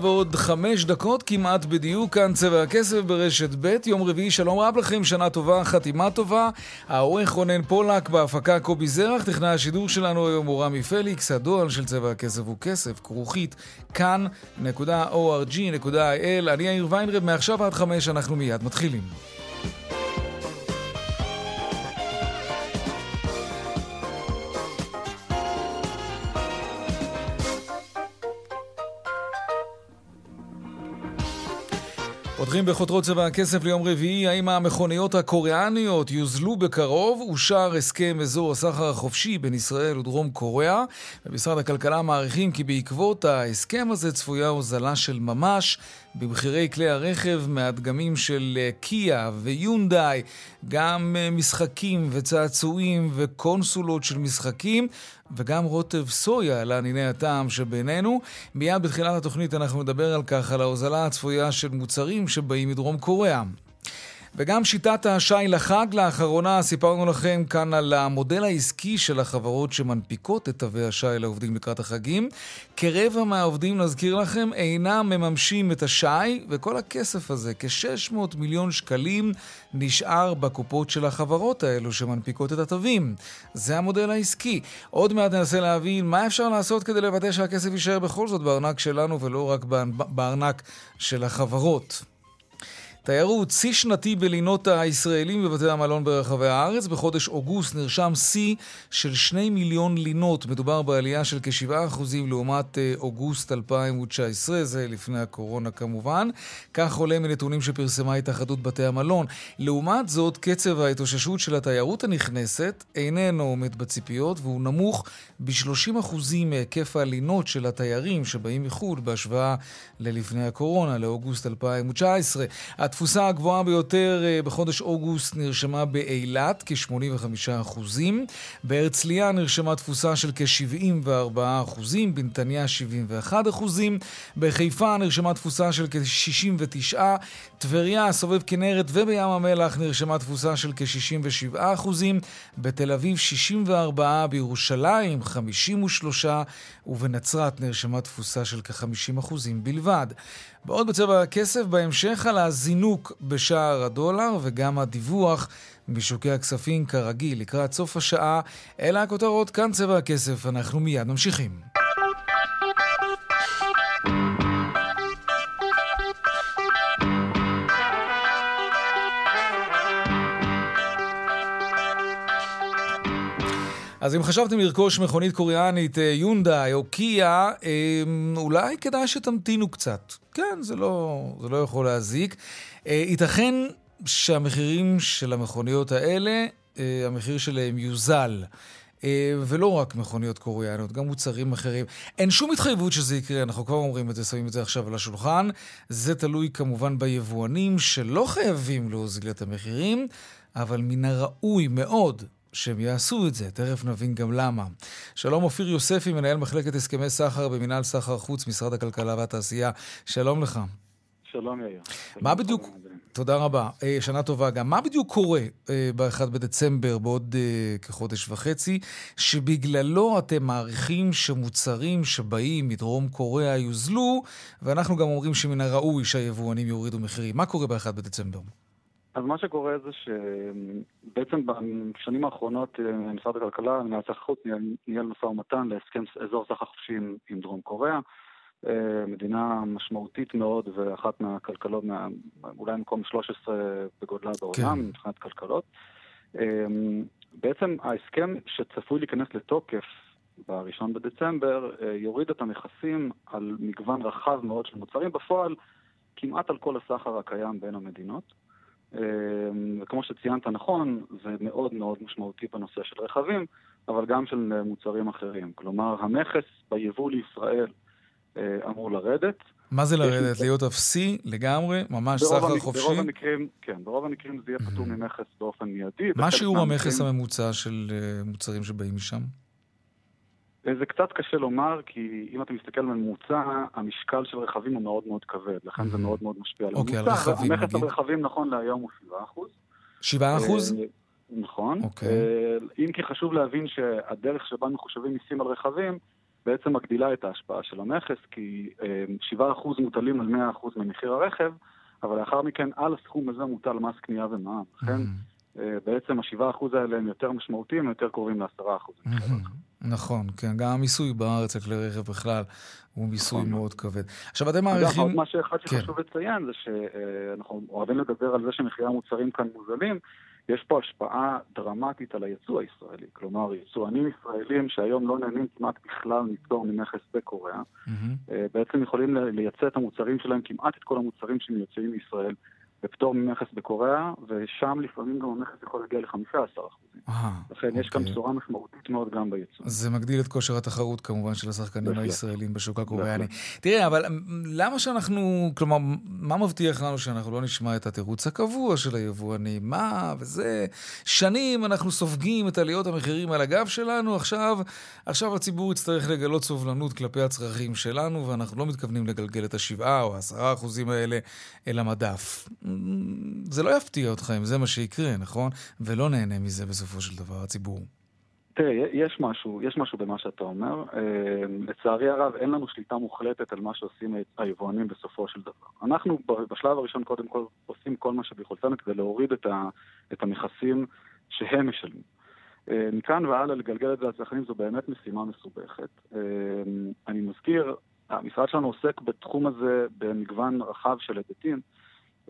ועוד חמש דקות כמעט בדיוק, כאן צבע הכסף ברשת ב', יום רביעי, שלום רב לכם, שנה טובה, חתימה טובה. העורך רונן פולק, בהפקה קובי זרח, טכנאי השידור שלנו היום הוא רמי פליקס, הדואל של צבע הכסף הוא כסף, כרוכית, כאן.org.il. אני יאיר ויינרב, מעכשיו עד חמש אנחנו מיד מתחילים. פותחים בחותרות צבע הכסף ליום רביעי, האם המכוניות הקוריאניות יוזלו בקרוב? אושר הסכם אזור הסחר החופשי בין ישראל ודרום קוריאה. במשרד הכלכלה מעריכים כי בעקבות ההסכם הזה צפויה הוזלה של ממש במחירי כלי הרכב מהדגמים של קיה ויונדאי, גם משחקים וצעצועים וקונסולות של משחקים. וגם רוטב סויה לענייני הטעם שבינינו. מיד בתחילת התוכנית אנחנו נדבר על כך, על ההוזלה הצפויה של מוצרים שבאים מדרום קוריאה. וגם שיטת השי לחג לאחרונה, סיפרנו לכם כאן על המודל העסקי של החברות שמנפיקות את תווי השי לעובדים לקראת החגים. כרבע מהעובדים, נזכיר לכם, אינם מממשים את השי, וכל הכסף הזה, כ-600 מיליון שקלים, נשאר בקופות של החברות האלו שמנפיקות את התווים. זה המודל העסקי. עוד מעט ננסה להבין מה אפשר לעשות כדי לוודא שהכסף יישאר בכל זאת בארנק שלנו ולא רק בארנק של החברות. תיירות, שיא שנתי בלינות הישראלים בבתי המלון ברחבי הארץ. בחודש אוגוסט נרשם שיא של שני מיליון לינות. מדובר בעלייה של כ-7% לעומת אה, אוגוסט 2019, זה לפני הקורונה כמובן. כך עולה מנתונים שפרסמה התאחדות בתי המלון. לעומת זאת, קצב ההתאוששות של התיירות הנכנסת איננו עומד בציפיות, והוא נמוך ב-30% מהיקף הלינות של התיירים שבאים מחו"ל בהשוואה ללפני הקורונה, לאוגוסט 2019. התפוסה הגבוהה ביותר אה, בחודש אוגוסט נרשמה באילת, כ-85%. בהרצליה נרשמה תפוסה של כ-74%, בנתניה 71%. בחיפה נרשמה תפוסה של כ-69%. טבריה, סובב כנרת ובים המלח נרשמה תפוסה של כ-67%. בתל אביב 64%, בירושלים 53%, ובנצרת נרשמה תפוסה של כ-50% בלבד. בעוד בצבע הכסף, בהמשך על הזינוק בשער הדולר וגם הדיווח משוקי הכספים כרגיל לקראת סוף השעה. אלה הכותרות, כאן צבע הכסף, אנחנו מיד ממשיכים. אז אם חשבתם לרכוש מכונית קוריאנית, אה, יונדאי או קיה, אה, אולי כדאי שתמתינו קצת. כן, זה לא, זה לא יכול להזיק. אה, ייתכן שהמחירים של המכוניות האלה, המחיר שלהם יוזל. ולא רק מכוניות קוריאניות, גם מוצרים אחרים. אין שום התחייבות שזה יקרה, אנחנו כבר אומרים את זה, שמים את זה עכשיו על השולחן. זה תלוי כמובן ביבואנים שלא חייבים להוזיל את המחירים, אבל מן הראוי מאוד שהם יעשו את זה, תכף נבין גם למה. שלום אופיר יוספי, מנהל מחלקת הסכמי סחר במינהל סחר חוץ, משרד הכלכלה והתעשייה. שלום לך. שלום יאיר. מה בדיוק, תודה רבה, אה, שנה טובה גם. מה בדיוק קורה אה, ב-1 בדצמבר, בעוד אה, כחודש וחצי, שבגללו אתם מעריכים שמוצרים שבאים מדרום קוריאה יוזלו, ואנחנו גם אומרים שמן הראוי שהיבואנים יורידו מחירים. מה קורה ב-1 בדצמבר? אז מה שקורה זה שבעצם בשנים האחרונות אה, משרד הכלכלה, מנהל סחר חוץ, ניהל משא ומתן להסכם אזור סחר חופשי עם, דרום קוריאה. אה, מדינה משמעותית מאוד ואחת מהכלכלות, מה, אולי מקום 13 בגודלה בעולם, כן. מבחינת כלכלות. אה, בעצם ההסכם שצפוי להיכנס לתוקף ב-1 בדצמבר יוריד את המכסים על מגוון רחב מאוד של מוצרים, בפועל כמעט על כל הסחר הקיים בין המדינות. אמ, וכמו שציינת נכון, זה מאוד מאוד משמעותי בנושא של רכבים, אבל גם של מוצרים אחרים. כלומר, המכס ביבוא לישראל אמור לרדת. מה זה לרדת? להיות אפסי לגמרי? ממש סחר חופשי? ברוב המקרים, כן, ברוב המקרים זה יהיה פטור ממכס באופן מיידי. מה שיעור המכס הממוצע של מוצרים שבאים משם? זה קצת קשה לומר, כי אם אתה מסתכל על ממוצע, המשקל של רכבים הוא מאוד מאוד כבד, לכן זה מאוד מאוד משפיע על אוקיי, הממוצע. אוקיי, על רכבים נגיד. המכס על רכבים נכון להיום הוא 7%. 7 אחוז? אה, נכון. אוקיי. אה, אם כי חשוב להבין שהדרך שבה מחושבים מיסים על רכבים, בעצם מגדילה את ההשפעה של המכס, כי 7% אה, מוטלים על 100% ממחיר הרכב, אבל לאחר מכן על הסכום הזה מוטל מס קנייה ומע"מ. לכן בעצם ה-7% האלה הם יותר משמעותיים, הם יותר קרובים ל-10%. נכון, כן. גם המיסוי בארץ על כלי רכב בכלל הוא מיסוי נכון. מאוד כבד. עכשיו, אתם מעריכים... עוד משהו אחד כן. שחשוב לציין זה שאנחנו אוהבים לדבר על זה שמחירי המוצרים כאן מוזלים. יש פה השפעה דרמטית על היצוא הישראלי. כלומר, יצואנים ישראלים שהיום לא נהנים כמעט בכלל מפטור ממכס בקוריאה, mm-hmm. בעצם יכולים לייצא את המוצרים שלהם, כמעט את כל המוצרים שמיוצאים מישראל, בפטור ממכס בקוריאה, ושם לפעמים גם המכס יכול להגיע ל-15%. לכן יש כאן אוקיי. בשורה משמעותית מאוד גם בייצוא. זה מגדיל את כושר התחרות כמובן של השחקנים הישראלים בשוק הקוריאני. תראה, אבל למה שאנחנו, כלומר, מה מבטיח לנו שאנחנו לא נשמע את התירוץ הקבוע של היבואנים? מה וזה? שנים אנחנו סופגים את עליות המחירים על הגב שלנו, עכשיו, עכשיו הציבור יצטרך לגלות סובלנות כלפי הצרכים שלנו, ואנחנו לא מתכוונים לגלגל את השבעה או העשרה אחוזים האלה אל המדף. זה לא יפתיע אותך אם זה מה שיקרה, נכון? ולא נהנה מזה בסופו של דבר הציבור. תראה, יש משהו, יש משהו במה שאתה אומר. אה, לצערי הרב, אין לנו שליטה מוחלטת על מה שעושים היבואנים בסופו של דבר. אנחנו בשלב הראשון קודם כל עושים כל מה שביכולתנו כדי להוריד את, ה, את המכסים שהם משלמים. אה, מכאן והלאה לגלגל את זה לצרכנים זו באמת משימה מסובכת. אה, אני מזכיר, המשרד שלנו עוסק בתחום הזה במגוון רחב של היבטים.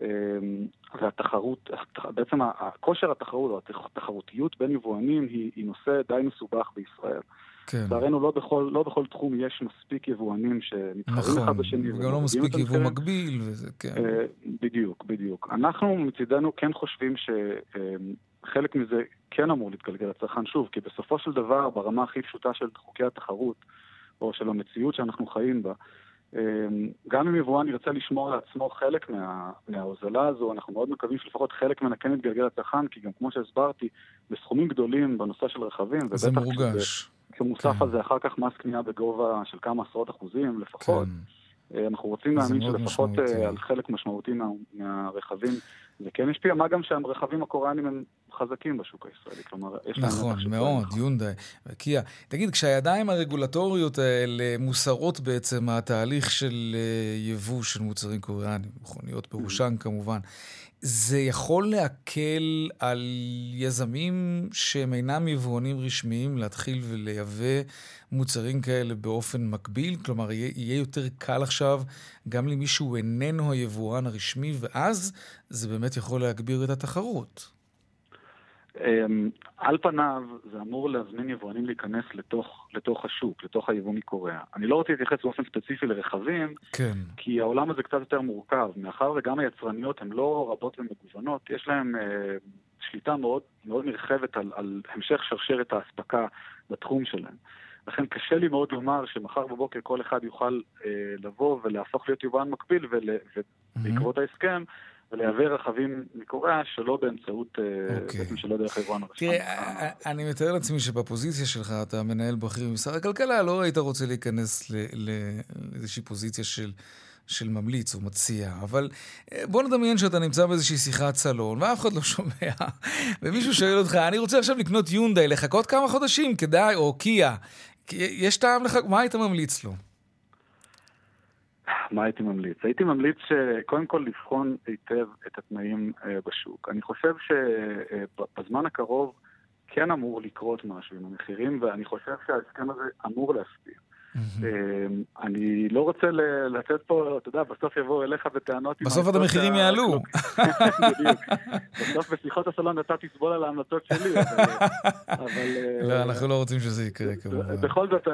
אמ, והתחרות, בעצם הכושר התחרות, או התחרותיות בין יבואנים היא, היא נושא די מסובך בישראל. כן. לצערנו לא בכל, לא בכל תחום יש מספיק יבואנים שמתחרים נכון, אחד בשני. נכון, וגם לא מספיק יבוא מקביל וזה, כן. אה, בדיוק, בדיוק. אנחנו מצידנו כן חושבים שחלק מזה כן אמור להתגלגל לצרכן שוב, כי בסופו של דבר, ברמה הכי פשוטה של חוקי התחרות, או של המציאות שאנחנו חיים בה, אמ, גם אם יבואן ירצה לשמור לעצמו חלק מה, מההוזלה הזו, אנחנו מאוד מקווים שלפחות חלק ממנה כן יתגלגל לצרכן, כי גם כמו שהסברתי, בסכומים גדולים בנושא של רכבים, זה מורגש. כמוסף כן. הזה אחר כך מס קנייה בגובה של כמה עשרות אחוזים לפחות. כן. אה, אנחנו רוצים להאמין שלפחות משמעותי. אה, על חלק משמעותי מה, מהרכבים זה כן השפיע, מה גם שהרכבים הקוריאנים הם חזקים בשוק הישראלי, כלומר, יש להם... נכון, מאוד, יונדאי וקיה. תגיד, כשהידיים הרגולטוריות האלה מוסרות בעצם מהתהליך של אה, יבוא של מוצרים קוריאנים, מכוניות בראשן mm-hmm. כמובן, זה יכול להקל על יזמים שהם אינם יבואנים רשמיים להתחיל ולייבא מוצרים כאלה באופן מקביל? כלומר, יהיה יותר קל עכשיו גם למי שהוא איננו היבואן הרשמי, ואז זה באמת יכול להגביר את התחרות. אמ, על פניו זה אמור להזמין יבואנים להיכנס לתוך, לתוך השוק, לתוך היבוא מקוריאה. אני לא רוצה להתייחס באופן ספציפי לרכבים, כן. כי העולם הזה קצת יותר מורכב. מאחר וגם היצרניות הן לא רבות ומגוונות, יש להן אה, שליטה מאוד, מאוד נרחבת על, על המשך שרשרת האספקה בתחום שלהן. לכן קשה לי מאוד לומר שמחר בבוקר כל אחד יוכל אה, לבוא ולהפוך להיות יבואן מקביל, ובעקבות mm-hmm. ההסכם ולייבא רכבים מקוריאה שלא באמצעות, okay. אוקיי. בעצם שלא דרך היבואן הראשון. תראה, אה, אה, אני מתאר לעצמי שבפוזיציה שלך, אתה מנהל בכיר במשרד הכלכלה, לא היית רוצה להיכנס לאיזושהי פוזיציה של... של ממליץ או מציע, אבל אה, בוא נדמיין שאתה נמצא באיזושהי שיחת סלון ואף אחד לא שומע, ומישהו שואל אותך, אני רוצה עכשיו לקנות יונדאי, לחכות כמה חודשים כדאי, או קיה. יש טעם לך, מה היית ממליץ לו? מה הייתי ממליץ? הייתי ממליץ קודם כל לבחון היטב את התנאים אה, בשוק. אני חושב שבזמן הקרוב כן אמור לקרות משהו עם המחירים, ואני חושב שההסכם הזה אמור להשפיע. אמ, אני לא רוצה לתת פה, אתה יודע, בסוף יבואו אליך בטענות... בסוף את המחירים יעלו. בדיוק. בסוף בשיחות הסלון אתה תסבול על ההמלצות שלי, אבל... לא, אה, אנחנו לא רוצים שזה יקרה כמובן. בכל זאת, אה,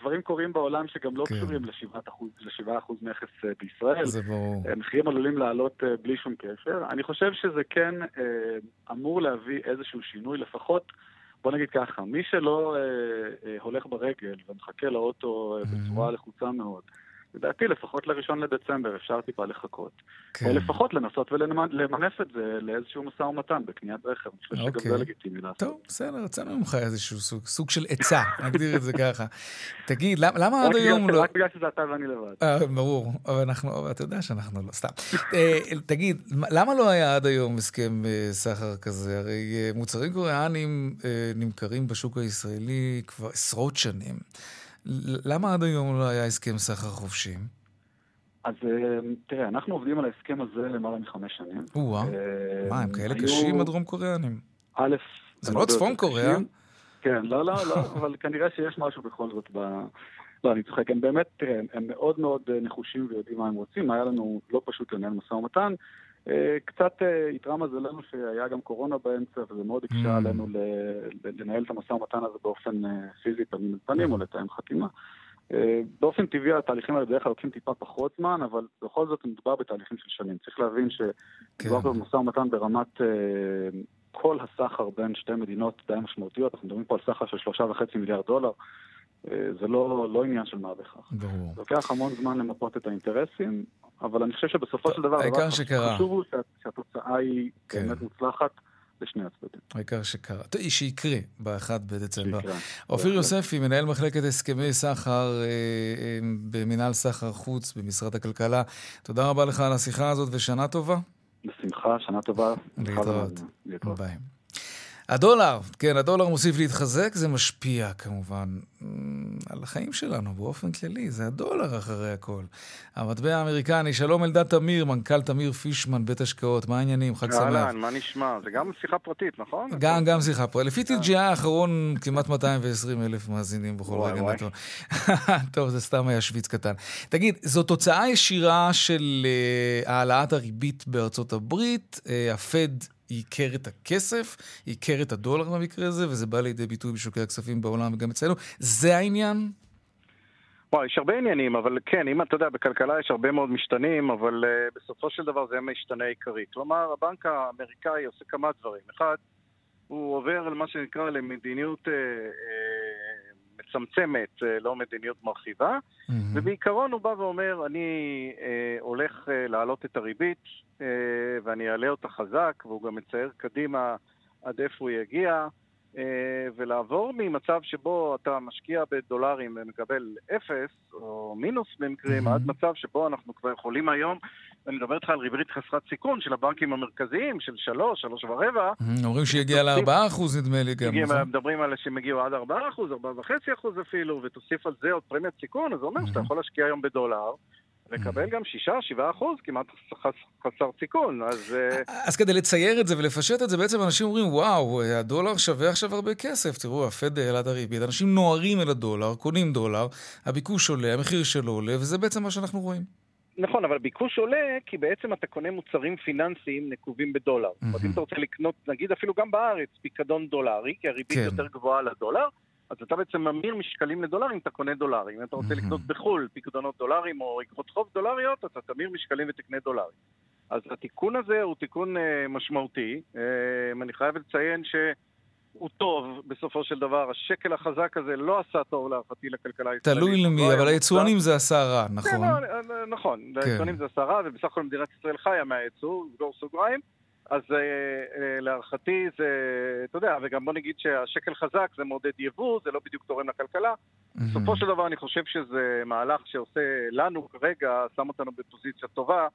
דברים קורים בעולם שגם לא כן. קשורים ל-7% מכס אה, בישראל. זה ברור. מחירים עלולים לעלות בלי שום קשר. אני חושב שזה כן אמור להביא איזשהו שינוי, לפחות... בוא נגיד ככה, מי שלא אה, אה, הולך ברגל ומחכה לאוטו אה, בצורה לחוצה מאוד, לדעתי לפחות לראשון לדצמבר אפשר טיפה לחכות. כן. או לפחות לנסות ולמנף את זה לאיזשהו משא ומתן בקניית רכב. אני חושב שגם אוקיי. זה לגיטימי לעשות. טוב, בסדר, יצאנו ממך איזשהו סוג, סוג של עצה, נגדיר את זה ככה. תגיד, למה עד היום לא... רק בגלל שזה אתה ואני לבד. אה, ברור, אבל אנחנו, אבל אתה יודע שאנחנו לא, סתם. אה, תגיד, למה לא היה עד היום הסכם אה, סחר כזה? הרי מוצרים קוריאנים נמכרים בשוק הישראלי כבר עשרות שנים. למה עד היום לא היה הסכם סחר חופשי? אז אה, תראה, אנחנו עובדים על ההסכם הזה למעלה מחמש שנים. או-אה, מה, הם כאלה קשים הדרום קוריאנים? א', זה לא צפון קוריאה? כן, לא, לא, לא, אבל כנראה שיש משהו בכל זאת ב... לא, אני צוחק, הם באמת, תראה, הם מאוד מאוד אה, נחושים ויודעים מה הם רוצים. היה לנו לא פשוט לנהל משא ומתן. אה, קצת איתרע מזלנו שהיה גם קורונה באמצע, וזה מאוד הקשה mm. עלינו לנהל את המשא ומתן הזה באופן פיזי פנים אל פנים או לתאם חתימה. אה, באופן טבעי התהליכים האלה בדרך כלל לוקחים טיפה פחות זמן, אבל בכל זאת מדובר בתהליכים של שנים. צריך להבין שמדובר כן. במשא ומתן ברמת אה, כל הסחר בין שתי מדינות די משמעותיות, אנחנו מדברים פה על סחר של שלושה וחצי מיליארד דולר. אה, זה לא, לא עניין של מה בכך. ברור. לוקח המון זמן למפות את האינטרסים, אבל אני חושב שבסופו של דבר, העיקר שקרה. חשוב הוא שהתוצאה היא כן. באמת מוצלחת. לשני הצדדים. העיקר שקרה. שיקרה ב-1 בדצמבר. אופיר יוספי, מנהל מחלקת הסכמי סחר אה, אה, במינהל סחר חוץ במשרד הכלכלה, תודה רבה לך על השיחה הזאת ושנה טובה. בשמחה, שנה טובה. להתראות. ביי. הדולר, כן, הדולר מוסיף להתחזק, זה משפיע כמובן על החיים שלנו באופן כללי, זה הדולר אחרי הכל. המטבע האמריקני, שלום אלדד תמיר, מנכ"ל תמיר פישמן, בית השקעות, מה העניינים? חג שמח. אהלן, מה נשמע? זה גם שיחה פרטית, נכון? גם, גם שיחה פרטית. לפי TGI האחרון, כמעט 220 אלף מאזינים בכל רגע נתון. טוב, זה סתם היה שוויץ קטן. תגיד, זו תוצאה ישירה של uh, העלאת הריבית בארצות הברית, הפד ייקר את הכסף, ייקר את הדולר במקרה הזה, וזה בא לידי ביטוי בשוקי הכספים בעולם וגם אצלנו. זה העניין? וואי, יש הרבה עניינים, אבל כן, אם אתה יודע, בכלכלה יש הרבה מאוד משתנים, אבל uh, בסופו של דבר זה המשתנה העיקרי. כלומר, הבנק האמריקאי עושה כמה דברים. אחד, הוא עובר על מה שנקרא למדיניות uh, uh, מצמצמת, אה, לא מדיניות מרחיבה, mm-hmm. ובעיקרון הוא בא ואומר, אני אה, הולך אה, להעלות את הריבית ואני אעלה אותה חזק, והוא גם מצייר קדימה עד איפה הוא יגיע. אה, ולעבור ממצב שבו אתה משקיע בדולרים ומקבל אפס, או מינוס במקרים, mm-hmm. עד מצב שבו אנחנו כבר יכולים היום, אני מדבר איתך על ריבית חסרת סיכון של הבנקים המרכזיים, של שלוש, שלוש ורבע. Mm-hmm. אומרים שיגיע לארבעה אחוז נדמה לי גם. נכון? מדברים על שהם הגיעו עד ארבעה אחוז, ארבעה וחצי אחוז אפילו, ותוסיף על זה עוד פרמיית סיכון, אז זה אומר mm-hmm. שאתה יכול להשקיע היום בדולר. לקבל גם 6-7 אחוז, כמעט חסר סיכון, אז... אה, אז כדי לצייר את זה ולפשט את זה, בעצם אנשים אומרים, וואו, הדולר שווה עכשיו הרבה כסף. תראו, הפד העלה את הריבית, אנשים נוהרים אל הדולר, קונים דולר, הביקוש עולה, המחיר שלו עולה, וזה בעצם מה שאנחנו רואים. נכון, אבל ביקוש עולה כי בעצם אתה קונה מוצרים פיננסיים נקובים בדולר. אומרת, אם אתה רוצה לקנות, נגיד אפילו גם בארץ, פיקדון דולרי, כי הריבית כן. יותר גבוהה לדולר, אז אתה בעצם ממיר משקלים לדולרים, אתה קונה דולרים. אם אתה רוצה לקנות בחו"ל פיקדונות דולרים או אגרות חוב דולריות, אתה תמיר משקלים ותקנה דולרים. אז התיקון הזה הוא תיקון uh, משמעותי. Uh, אני חייב לציין שהוא טוב בסופו של דבר. השקל החזק הזה לא עשה טוב להערכתי לכלכלה הישראלית. תלוי למי, לא אבל היצואנים זה עשה רע, נכון? כן, לא, נכון, כן. היצואנים זה עשה רע, ובסך הכל מדינת ישראל חיה מהייצוא, סגור סוגריים. אז אה, אה, להערכתי זה, אתה יודע, וגם בוא נגיד שהשקל חזק זה מעודד יבוא, זה לא בדיוק תורם לכלכלה. Mm-hmm. בסופו של דבר אני חושב שזה מהלך שעושה לנו כרגע, שם אותנו בפוזיציה טובה.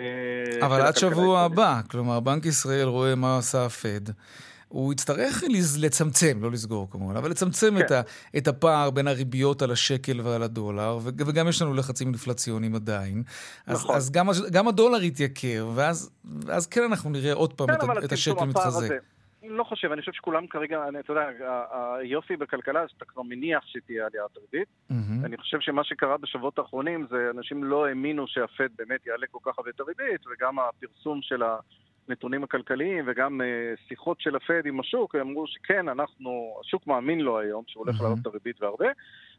אה, אבל עד שבוע הבא, כלומר, בנק ישראל רואה מה עשה הפד. הוא יצטרך לצמצם, לא לסגור כמובן, אבל לצמצם כן. את, ה, את הפער בין הריביות על השקל ועל הדולר, וגם יש לנו לחצים אינפלציוניים עדיין. נכון. אז, אז גם, גם הדולר יתייקר, ואז, ואז כן אנחנו נראה עוד פעם כן, את, את השקל מתחזק. אני לא חושב, אני חושב שכולם כרגע, אני, אתה יודע, היופי בכלכלה שאתה כבר מניח שתהיה עליית ריבית. Mm-hmm. אני חושב שמה שקרה בשבועות האחרונים זה אנשים לא האמינו שהפד באמת יעלה כל כך הרבה את הריבית, וגם הפרסום של ה... הנתונים הכלכליים וגם uh, שיחות של הפד עם השוק, הם אמרו שכן, אנחנו, השוק מאמין לו היום שהוא הולך mm-hmm. לעלות את הריבית והרבה,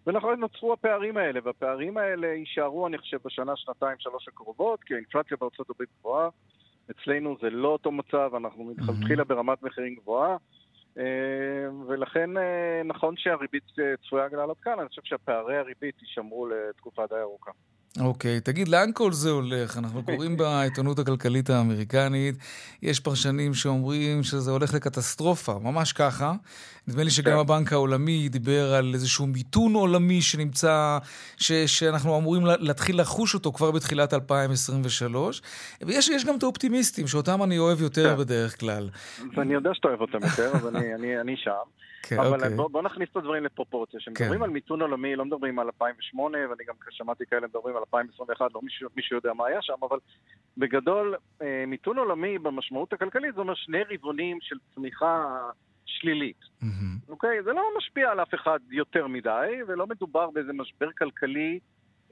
ולכן נוצרו הפערים האלה, והפערים האלה יישארו, אני חושב, בשנה, שנתיים, שלוש הקרובות, כי האינפלציה בארצות הברית גבוהה, אצלנו זה לא אותו מצב, אנחנו מלכתחילה mm-hmm. ברמת מחירים גבוהה. ולכן נכון שהריבית צפויה לעלות כאן, אני חושב שהפערי הריבית יישמרו לתקופה די ארוכה. אוקיי, okay, תגיד, לאן כל זה הולך? אנחנו קוראים בעיתונות הכלכלית האמריקנית, יש פרשנים שאומרים שזה הולך לקטסטרופה, ממש ככה. נדמה לי שגם כן. הבנק העולמי דיבר על איזשהו מיתון עולמי שנמצא, ש, שאנחנו אמורים להתחיל לחוש אותו כבר בתחילת 2023. ויש גם את האופטימיסטים, שאותם אני אוהב יותר כן. בדרך כלל. ואני יודע שאתה אוהב אותם יותר, אז אני, אני, אני שם. כן, אבל אוקיי. בוא, בוא נכניס את הדברים לפרופורציה. כשמדברים כן. על מיתון עולמי, לא מדברים על 2008, ואני גם שמעתי כאלה מדברים על 2021, לא מישהו, מישהו יודע מה היה שם, אבל בגדול, אה, מיתון עולמי במשמעות הכלכלית זה אומר שני רבעונים של צמיחה שלילית. Mm-hmm. אוקיי? זה לא משפיע על אף אחד יותר מדי, ולא מדובר באיזה משבר כלכלי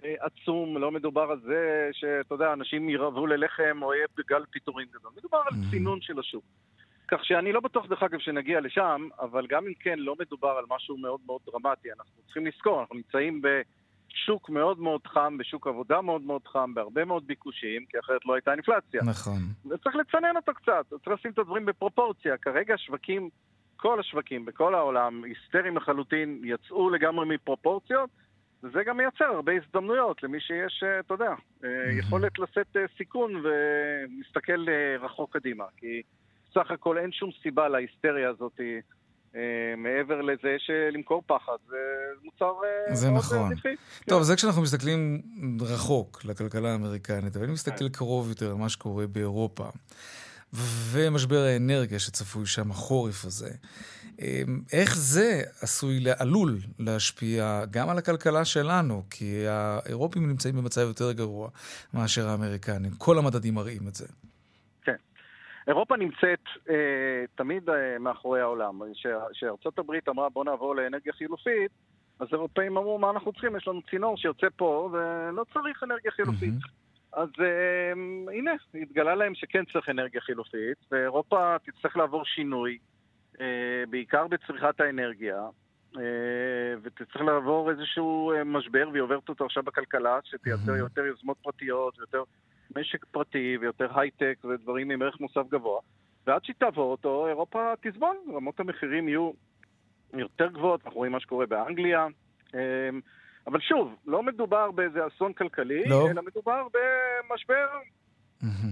אה, עצום, לא מדובר על זה שאתה יודע, אנשים ירעבו ללחם או יהיה גל פיטורים גדול. מדובר על צינון של השוק. כך שאני לא בטוח, דרך אגב, שנגיע לשם, אבל גם אם כן, לא מדובר על משהו מאוד מאוד דרמטי. אנחנו צריכים לזכור, אנחנו נמצאים בשוק מאוד מאוד חם, בשוק עבודה מאוד מאוד חם, בהרבה מאוד ביקושים, כי אחרת לא הייתה אינפלציה. נכון. וצריך לצנן אותו קצת, צריך לשים את הדברים בפרופורציה. כרגע השווקים, כל השווקים בכל העולם, היסטריים לחלוטין, יצאו לגמרי מפרופורציות. וזה גם מייצר הרבה הזדמנויות למי שיש, אה, אתה יודע, mm-hmm. יכולת לשאת אה, סיכון ולהסתכל רחוק קדימה. כי סך הכל אין שום סיבה להיסטריה הזאת. אה, מעבר לזה שלמכור פחד זה מוצר אה, זה נכון. נפי. טוב, כן. זה כשאנחנו מסתכלים רחוק לכלכלה האמריקנית, אבל אני מסתכל כן. קרוב יותר על מה שקורה באירופה, ומשבר האנרגיה שצפוי שם, החורף הזה. אה, איך זה עשוי, עלול להשפיע גם על הכלכלה שלנו? כי האירופים נמצאים במצב יותר גרוע מאשר האמריקנים. כל המדדים מראים את זה. אירופה נמצאת אה, תמיד אה, מאחורי העולם. כשארצות הברית אמרה בוא נעבור לאנרגיה חילופית, אז אירופאים אמרו מה אנחנו צריכים, יש לנו צינור שיוצא פה ולא צריך אנרגיה חילופית. Mm-hmm. אז אה, הנה, התגלה להם שכן צריך אנרגיה חילופית, ואירופה תצטרך לעבור שינוי, אה, בעיקר בצריכת האנרגיה, אה, ותצטרך לעבור איזשהו אה, משבר, והיא עוברת אותו עכשיו בכלכלה, שתייצר. יותר יוזמות פרטיות ויותר משק פרטי ויותר הייטק ודברים עם ערך מוסף גבוה. ועד שהיא תעבור אותו, אירופה תסבול, רמות המחירים יהיו יותר גבוהות, אנחנו רואים מה שקורה באנגליה. אמ, אבל שוב, לא מדובר באיזה אסון כלכלי, לא. אלא מדובר במשבר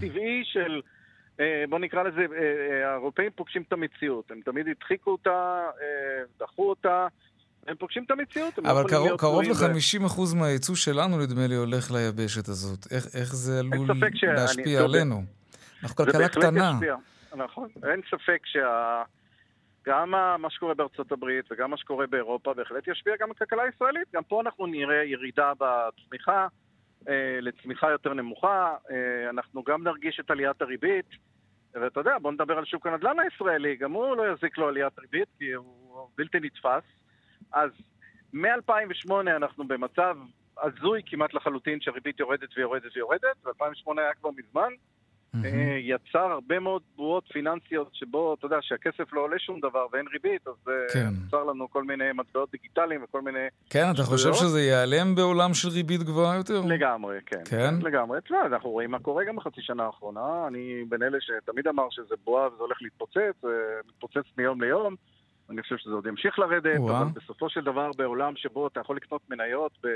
טבעי של, אה, בוא נקרא לזה, אה, אה, האירופאים פוגשים את המציאות. הם תמיד הדחיקו אותה, דחו אותה. הם פוגשים את המציאות, אבל קרוב, קרוב ל-50% ו... מהייצוא שלנו, נדמה לי, הולך ליבשת הזאת. איך, איך זה עלול. להשפיע עלינו? אנחנו כלכלה קטנה. ישפיע. נכון, אין ספק שה... גם מה שקורה בארצות הברית וגם מה שקורה באירופה בהחלט ישפיע גם על הכלכלה הישראלית. גם פה אנחנו נראה ירידה בצמיחה, אה, לצמיחה יותר נמוכה. אה, אנחנו גם נרגיש את עליית הריבית. ואתה יודע, בוא נדבר על שוק הנדל"ן הישראלי, גם הוא לא יזיק לו עליית ריבית, כי הוא בלתי נתפס. אז מ-2008 אנחנו במצב הזוי כמעט לחלוטין שהריבית יורדת ויורדת ויורדת, ו-2008 היה כבר מזמן. Mm-hmm. יצר הרבה מאוד בועות פיננסיות שבו, אתה יודע, שהכסף לא עולה שום דבר ואין ריבית, אז אה, כן. יצר לנו כל מיני מטבעות דיגיטליים וכל מיני... כן, אתה חושב שזה ייעלם בעולם של ריבית גבוהה יותר? לגמרי, כן. כן? לגמרי. תשמע, אנחנו רואים מה קורה גם בחצי שנה האחרונה. אני בין אלה שתמיד אמר שזה בועה וזה הולך להתפוצץ, מתפוצץ מיום ליום. אני חושב שזה עוד ימשיך לרדת, ווא. אבל בסופו של דבר בעולם שבו אתה יכול לקנות מניות ב...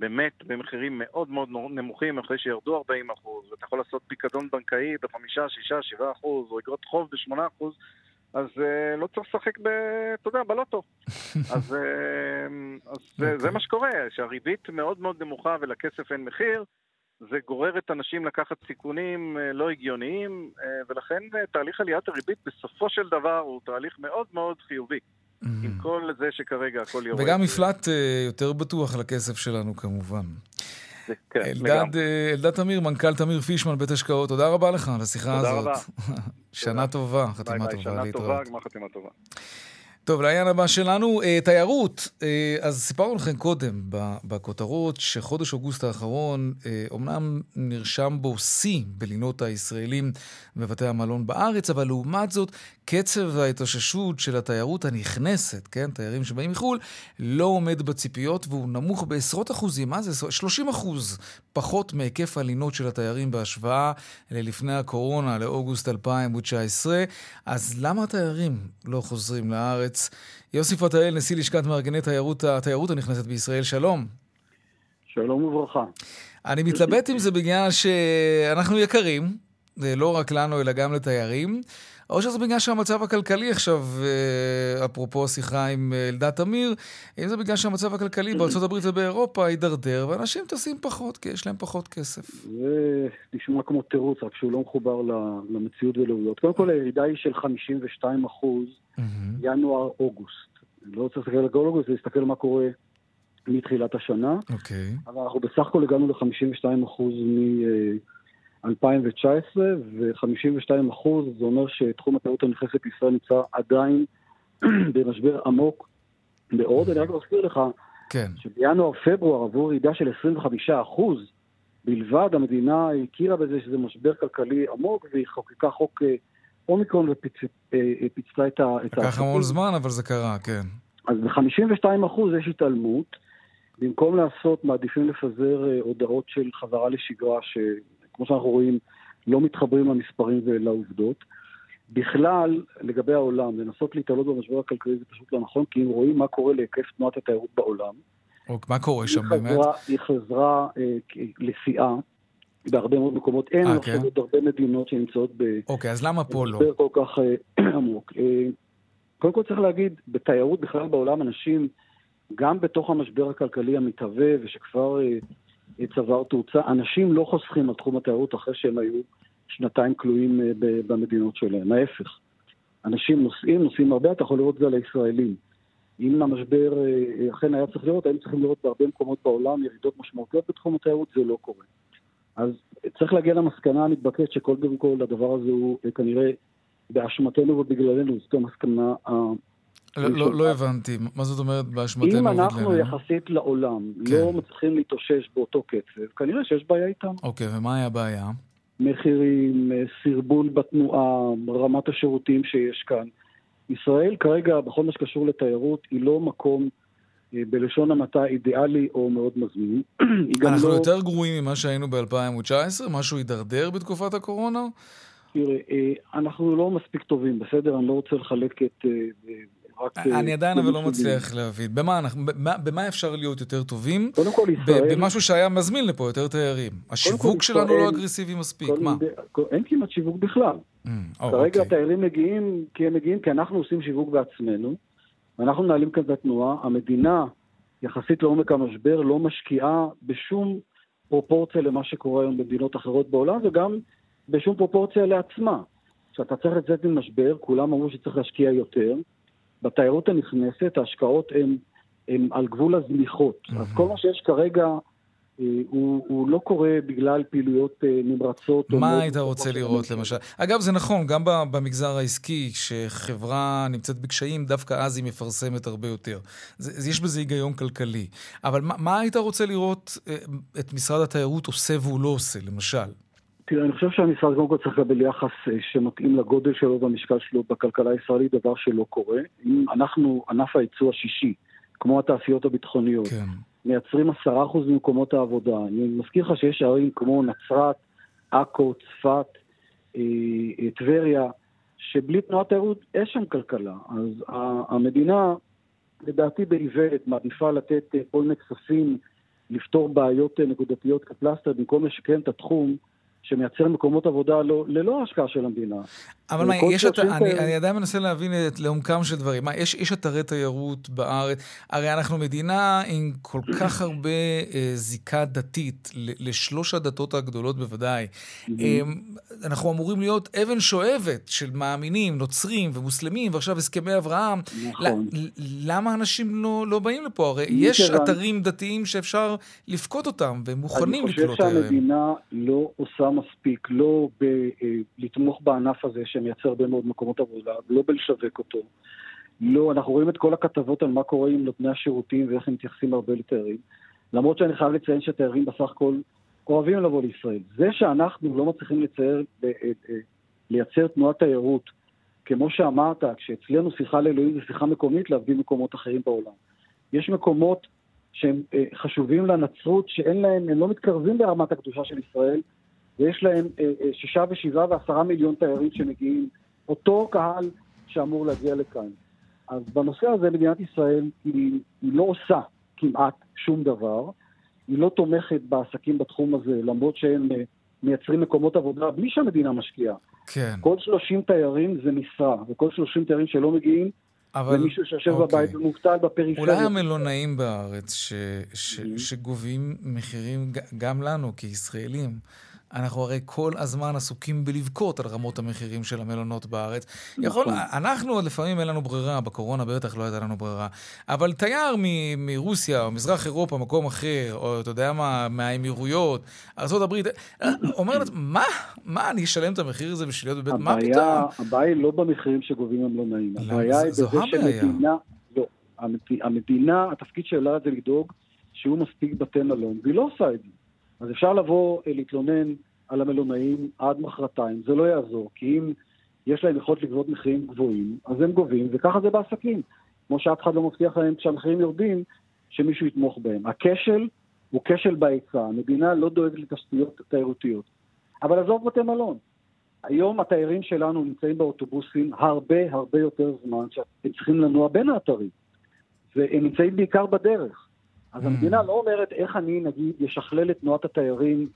באמת במחירים מאוד מאוד נמוכים אחרי שירדו 40 אחוז, ואתה יכול לעשות פיקדון בנקאי בחמישה, שישה, שבעה אחוז, או אגרות חוב בשמונה אחוז, אז uh, לא צריך לשחק, ב, אתה יודע, בלוטו. אז, uh, אז okay. זה, זה אוקיי. מה שקורה, שהריבית מאוד מאוד נמוכה ולכסף אין מחיר, זה גורר את הנשים לקחת סיכונים אה, לא הגיוניים, אה, ולכן אה, תהליך עליית הריבית בסופו של דבר הוא תהליך מאוד מאוד חיובי. Mm-hmm. עם כל זה שכרגע הכל יורד. וגם מפלט יותר בטוח לכסף שלנו כמובן. כן, אלדד, אלדד תמיר, מנכ"ל תמיר פישמן, בית השקעות, תודה רבה לך על השיחה הזאת. תודה רבה. שנה טובה, חתימה טובה. שנה טובה, גמר חתימה טובה. טוב, לעניין הבא שלנו, אה, תיירות. אה, אז סיפרנו לכם קודם בכותרות שחודש אוגוסט האחרון אומנם נרשם בו שיא בלינות הישראלים בבתי המלון בארץ, אבל לעומת זאת, קצב ההתאוששות של התיירות הנכנסת, כן, תיירים שבאים מחו"ל, לא עומד בציפיות והוא נמוך בעשרות אחוזים. מה זה? 30 אחוז פחות מהיקף הלינות של התיירים בהשוואה ללפני הקורונה, לאוגוסט 2019. אז למה התיירים לא חוזרים לארץ? יוסי פתאל, נשיא לשכת מארגני תיירות, התיירות הנכנסת בישראל, שלום. שלום וברכה. אני מתלבט עם זה בגלל שאנחנו יקרים, לא רק לנו אלא גם לתיירים. או שזה בגלל שהמצב הכלכלי עכשיו, אה, אפרופו השיחה עם אה, אלדד תמיר, אם זה בגלל שהמצב הכלכלי בארה"ב ובאירופה הידרדר, ואנשים טסים פחות, כי יש להם פחות כסף. זה נשמע כמו תירוץ, רק שהוא לא מחובר למציאות ולעובדות. קודם כל, הירידה היא של 52 אחוז, ינואר-אוגוסט. לא רוצה להסתכל על כל אוגוסט, להסתכל מה קורה מתחילת השנה. אוקיי. אבל אנחנו בסך הכל הגענו ל-52 אחוז מ... 2019, ו-52 אחוז, זה אומר שתחום התיירות הנכנסת בישראל נמצא עדיין במשבר עמוק מאוד. אני רק מזכיר לך, כן. שבינואר-פברואר עבור ירידה של 25 אחוז בלבד, המדינה הכירה בזה שזה משבר כלכלי עמוק, והיא חוקקה חוק אה, אומיקרון ופיצתה אה, את ה... לקח המון זמן, אבל זה קרה, כן. אז ב-52 אחוז יש התעלמות. במקום לעשות, מעדיפים לפזר אה, הודעות של חזרה לשגרה, ש... כמו שאנחנו רואים, לא מתחברים למספרים ולעובדות. בכלל, לגבי העולם, לנסות להתעלות במשבר הכלכלי זה פשוט לא נכון, כי אם רואים מה קורה להיקף תנועת התיירות בעולם, אוקיי, מה קורה שם חזרה, באמת? היא חזרה אה, לשיאה בהרבה מאוד מקומות. אין אה, עכשיו כן? עוד הרבה מדינות שנמצאות אוקיי, אז למה פה לא? כל כך אה, עמוק. אה, קודם כל צריך להגיד, בתיירות בכלל בעולם אנשים, גם בתוך המשבר הכלכלי המתהווה ושכבר אה, צבר תאוצה. אנשים לא חוסכים על תחום התיירות אחרי שהם היו שנתיים כלואים אה, במדינות שלהם, ההפך. אנשים נוסעים, נוסעים הרבה, אתה יכול לראות את זה על הישראלים. אם המשבר אה, אכן היה צריך לראות, היינו צריכים לראות בהרבה מקומות בעולם ירידות משמעותיות בתחום התיירות, זה לא קורה. אז צריך להגיע למסקנה המתבקשת שקודם כל הדבר הזה הוא אה, כנראה באשמתנו ובגללנו, זאת המסקנה לא, לא, לא הבנתי, מה זאת אומרת באשמתנו? אם אנחנו יחסית לעולם כן. לא מצליחים להתאושש באותו קצב, כנראה שיש בעיה איתם. אוקיי, ומה היה הבעיה? מחירים, סרבול בתנועה, רמת השירותים שיש כאן. ישראל כרגע, בכל מה שקשור לתיירות, היא לא מקום אה, בלשון המעטה אידיאלי או מאוד מזמין. אנחנו לא... יותר גרועים ממה שהיינו ב-2019? משהו הידרדר בתקופת הקורונה? תראה, אה, אנחנו לא מספיק טובים, בסדר? אני לא רוצה לחלק את אה. אני עדיין אבל לא מצליח להבין. במה, אנחנו, במה, אפשר להיות יותר טובים? קודם כל ישראל... במשהו שהיה מזמין לפה יותר תיירים. השיווק שלנו. לא אגרסיבי מספיק, מה? אין כמעט שיווק בכלל. Mm, כרגע אוקיי. התיירים מגיעים כי הם מגיעים כי אנחנו עושים שיווק בעצמנו. אנחנו מנהלים כאן את התנועה. המדינה, יחסית לעומק המשבר, לא משקיעה בשום פרופורציה למה שקורה היום במדינות אחרות בעולם, וגם בשום פרופורציה לעצמה. כשאתה צריך לצאת ממשבר, כולם אמרו שצריך להשקיע יותר. בתיירות הנכנסת ההשקעות הן על גבול הזניחות. Mm-hmm. אז כל מה שיש כרגע אה, הוא, הוא לא קורה בגלל פעילויות אה, נמרצות. מה היית רוצה לראות למשל? אגב, זה נכון, גם במגזר העסקי, כשחברה נמצאת בקשיים, דווקא אז היא מפרסמת הרבה יותר. זה, יש בזה היגיון כלכלי. אבל מה, מה היית רוצה לראות אה, את משרד התיירות עושה והוא לא עושה, למשל? תראה, אני חושב שהמשרד קודם כל צריך לקבל יחס אה, שמתאים לגודל שלו והמשקל שלו בכלכלה הישראלית, דבר שלא קורה. אם אנחנו, ענף הייצוא השישי, כמו התעשיות הביטחוניות, כן. מייצרים עשרה אחוז ממקומות העבודה. אני מזכיר לך שיש ערים כמו נצרת, עכו, צפת, אה, אה, טבריה, שבלי תנועת תיירות יש שם כלכלה. אז המדינה, לדעתי באיוולת, מעדיפה לתת כל מיני כספים לפתור בעיות נקודתיות כפלסטר, במקום לשקם את התחום. שמייצר מקומות עבודה לא, ללא השקעה של המדינה. אבל מה, יש את, אני, אני עדיין מנסה להבין את לעומקם של דברים. מה, יש, יש אתרי תיירות בארץ, הרי אנחנו מדינה עם כל כך הרבה אה, זיקה דתית, לשלוש הדתות הגדולות בוודאי. אה, אנחנו אמורים להיות אבן שואבת של מאמינים, נוצרים ומוסלמים, ועכשיו הסכמי אברהם. נכון. למה אנשים לא, לא באים לפה? הרי יש אתרים דתיים שאפשר לפקוד אותם, והם מוכנים לקלוט עליהם. אני חושב שהמדינה לא עושה מספיק, לא אה, לתמוך בענף הזה שמייצר הרבה מאוד מקומות עבודה, לא בלשווק אותו. לא, אנחנו רואים את כל הכתבות על מה קורה עם נותני השירותים ואיך הם מתייחסים הרבה לתיירים. למרות שאני חייב לציין שהתיירים בסך הכל אוהבים לבוא לישראל. זה שאנחנו לא מצליחים לצייר, אה, אה, לייצר תנועת תיירות, כמו שאמרת, כשאצלנו שיחה לאלוהים זה שיחה מקומית להבדיל מקומות אחרים בעולם. יש מקומות שהם חשובים לנצרות, שאין להם, הם לא מתקרבים ברמת הקדושה של ישראל, ויש להם שישה ושבעה ועשרה מיליון תיירים שמגיעים, אותו קהל שאמור להגיע לכאן. אז בנושא הזה מדינת ישראל היא, היא לא עושה כמעט שום דבר. היא לא תומכת בעסקים בתחום הזה, למרות שהם אה, מייצרים מקומות עבודה בלי שהמדינה משקיעה. כן. כל 30 תיירים זה משרה, וכל 30 תיירים שלא מגיעים, אבל... זה מישהו שיושב אוקיי. בבית ומובטל בפריפריה. אולי המלונאים בארץ ש, ש, mm-hmm. שגובים מחירים גם לנו כישראלים. אנחנו הרי כל הזמן עסוקים בלבכות על רמות המחירים של המלונות בארץ. נכון. יכול, אנחנו לפעמים אין לנו ברירה, בקורונה בטח לא הייתה לנו ברירה, אבל תייר מ- מרוסיה או מזרח אירופה, מקום אחר, או אתה יודע מה, מהאמירויות, ארה"ב, אומרת, מה? מה, אני אשלם את המחיר הזה בשביל להיות בבית? מה פתאום? הבעיה היא לא במחירים שגובים המלונאים. הבעיה היא בזה שמדינה... לא, המדינה, התפקיד שלה זה לדאוג שיהיו מספיק בתי מלון, והיא לא עושה את זה. אז אפשר לבוא אה, להתלונן על המלונאים עד מחרתיים, זה לא יעזור, כי אם יש להם יכולת לגבות מחירים גבוהים, אז הם גובים, וככה זה בעסקים. כמו שאף אחד לא מבטיח להם כשהמחירים יורדים, שמישהו יתמוך בהם. הכשל הוא כשל בהיצע, המדינה לא דואגת לתשתיות תיירותיות. אבל עזוב בתי מלון. היום התיירים שלנו נמצאים באוטובוסים הרבה הרבה יותר זמן, שהם צריכים לנוע בין האתרים. והם נמצאים בעיקר בדרך. אז mm. המדינה לא אומרת איך אני, נגיד, אשכלל את תנועת התיירים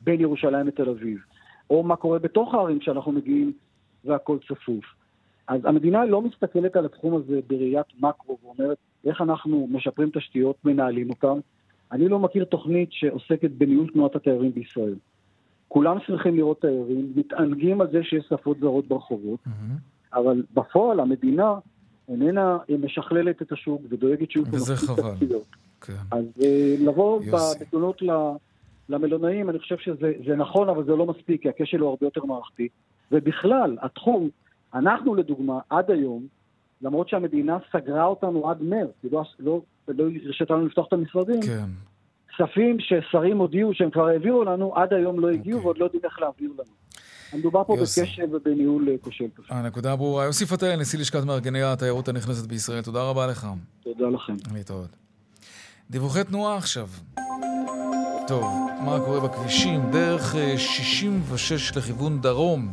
בין ירושלים לתל אביב, או מה קורה בתוך הערים שאנחנו מגיעים והכל צפוף. אז המדינה לא מסתכלת על התחום הזה בראיית מקרו ואומרת איך אנחנו משפרים תשתיות, מנהלים אותן. אני לא מכיר תוכנית שעוסקת בניהול תנועת התיירים בישראל. כולם שמחים לראות תיירים, מתענגים על זה שיש שפות זרות ברחובות, mm-hmm. אבל בפועל המדינה איננה משכללת את השוק ודואגת שיהיו פה מספיק תשתיות. כן. אז אה, לבוא בתלונות למלונאים, אני חושב שזה נכון, אבל זה לא מספיק, כי הכשל הוא הרבה יותר מערכתי. ובכלל, התחום, אנחנו לדוגמה, עד היום, למרות שהמדינה סגרה אותנו עד מרץ, היא לא, לא, לא הרשתה לנו לפתוח את המשרדים, כן. כספים ששרים הודיעו שהם כבר העבירו לנו, עד היום לא הגיעו okay. אוקיי. ועוד לא יודעים איך להעביר לנו. מדובר פה בכשל ובניהול אה, כושל. הנקודה ברורה. יוסי פתאל, נשיא לשכת מארגני התיירות הנכנסת בישראל, תודה רבה לך. תודה לכם. להתראות. דיווחי תנועה עכשיו. טוב, מה קורה בכבישים? דרך 66 אה, לכיוון דרום.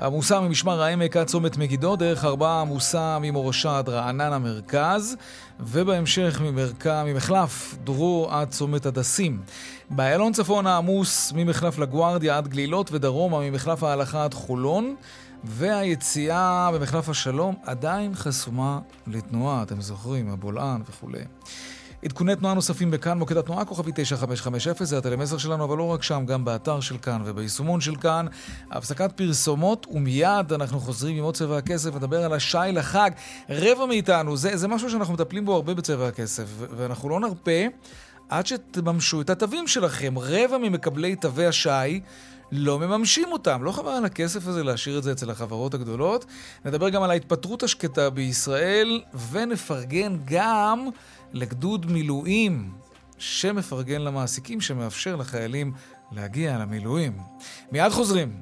עמוסה ממשמר העמק עד צומת מגידו, דרך ארבעה עמוסה ממורשה עד רעננה מרכז, ובהמשך ממרקע, ממחלף דרור עד צומת הדסים. באיילון צפון העמוס ממחלף לגוארדיה עד גלילות ודרומה ממחלף ההלכה עד חולון. והיציאה במחלף השלום עדיין חסומה לתנועה, אתם זוכרים, הבולען וכולי. עדכוני תנועה נוספים בכאן, מוקד התנועה, כוכבי 9550, זה הטלמסר שלנו, אבל לא רק שם, גם באתר של כאן וביישומון של כאן. הפסקת פרסומות, ומיד אנחנו חוזרים עם עוד צבע הכסף, נדבר על השי לחג. רבע מאיתנו, זה, זה משהו שאנחנו מטפלים בו הרבה בצבע הכסף, ואנחנו לא נרפה עד שתממשו את התווים שלכם. רבע ממקבלי תווי השי לא מממשים אותם. לא חבל על הכסף הזה להשאיר את זה אצל החברות הגדולות. נדבר גם על ההתפטרות השקטה בישראל, ונפרגן גם לגדוד מילואים שמפרגן למעסיקים, שמאפשר לחיילים להגיע למילואים. מיד חוזרים.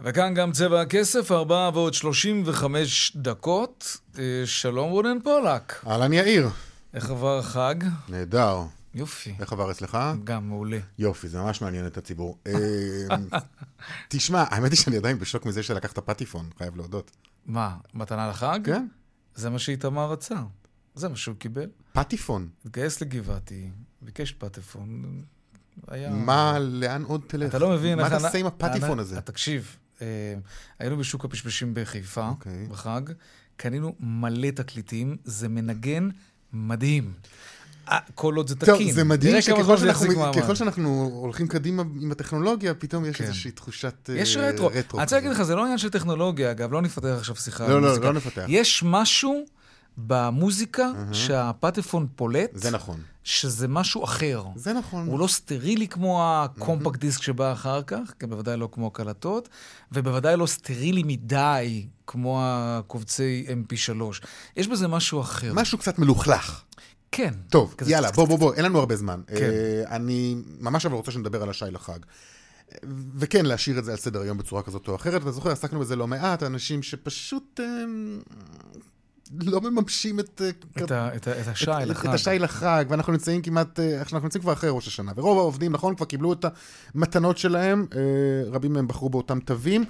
וכאן גם צבע הכסף, ארבעה ועוד שלושים וחמש דקות. אה, שלום רונן פולק. אהלן יאיר. איך עבר החג? נהדר. יופי. איך עבר אצלך? גם מעולה. יופי, זה ממש מעניין את הציבור. אה, תשמע, האמת היא שאני עדיין בשוק מזה שלקחת פטיפון, חייב להודות. מה, מתנה לחג? כן. זה מה שאיתמר רצה. זה מה שהוא קיבל. פטיפון. התגייס לגבעתי, ביקש פטיפון. היה... מה, לאן עוד תלך? אתה לא מבין. מה תעשה עם הפטיפון הזה? תקשיב, אה, היינו בשוק הפשפשים בחיפה, אוקיי. בחג, קנינו מלא תקליטים, זה מנגן מדהים. אה, כל עוד זה תקין. טוב, זה מדהים שככל שאנחנו, ככל שאנחנו הולכים קדימה עם הטכנולוגיה, פתאום יש כן. איזושהי תחושת יש uh, רטרו. רטרו. אני רוצה להגיד לך, זה לא עניין של טכנולוגיה, אגב, לא נפתח עכשיו שיחה לא, לא, לא נפתח. יש משהו במוזיקה mm-hmm. שהפטפון פולט. זה נכון. שזה משהו אחר. זה נכון. הוא לא סטרילי כמו הקומפקט דיסק שבא אחר כך, כן, בוודאי לא כמו הקלטות, ובוודאי לא סטרילי מדי כמו הקובצי mp3. יש בזה משהו אחר. משהו קצת מלוכלך. כן. טוב, יאללה, בוא, בוא, בוא, אין לנו הרבה זמן. כן. Uh, אני ממש אבל רוצה שנדבר על השי לחג. וכן, להשאיר את זה על סדר היום בצורה כזאת או אחרת. אתה זוכר, עסקנו בזה לא מעט, אנשים שפשוט אה, לא מממשים את... אה, את, ה, את, את השי את, לחג. את השי לחג, ואנחנו נמצאים כמעט, אה, אנחנו נמצאים כבר אחרי ראש השנה. ורוב העובדים, נכון, כבר קיבלו את המתנות שלהם, רבים מהם בחרו באותם תווים.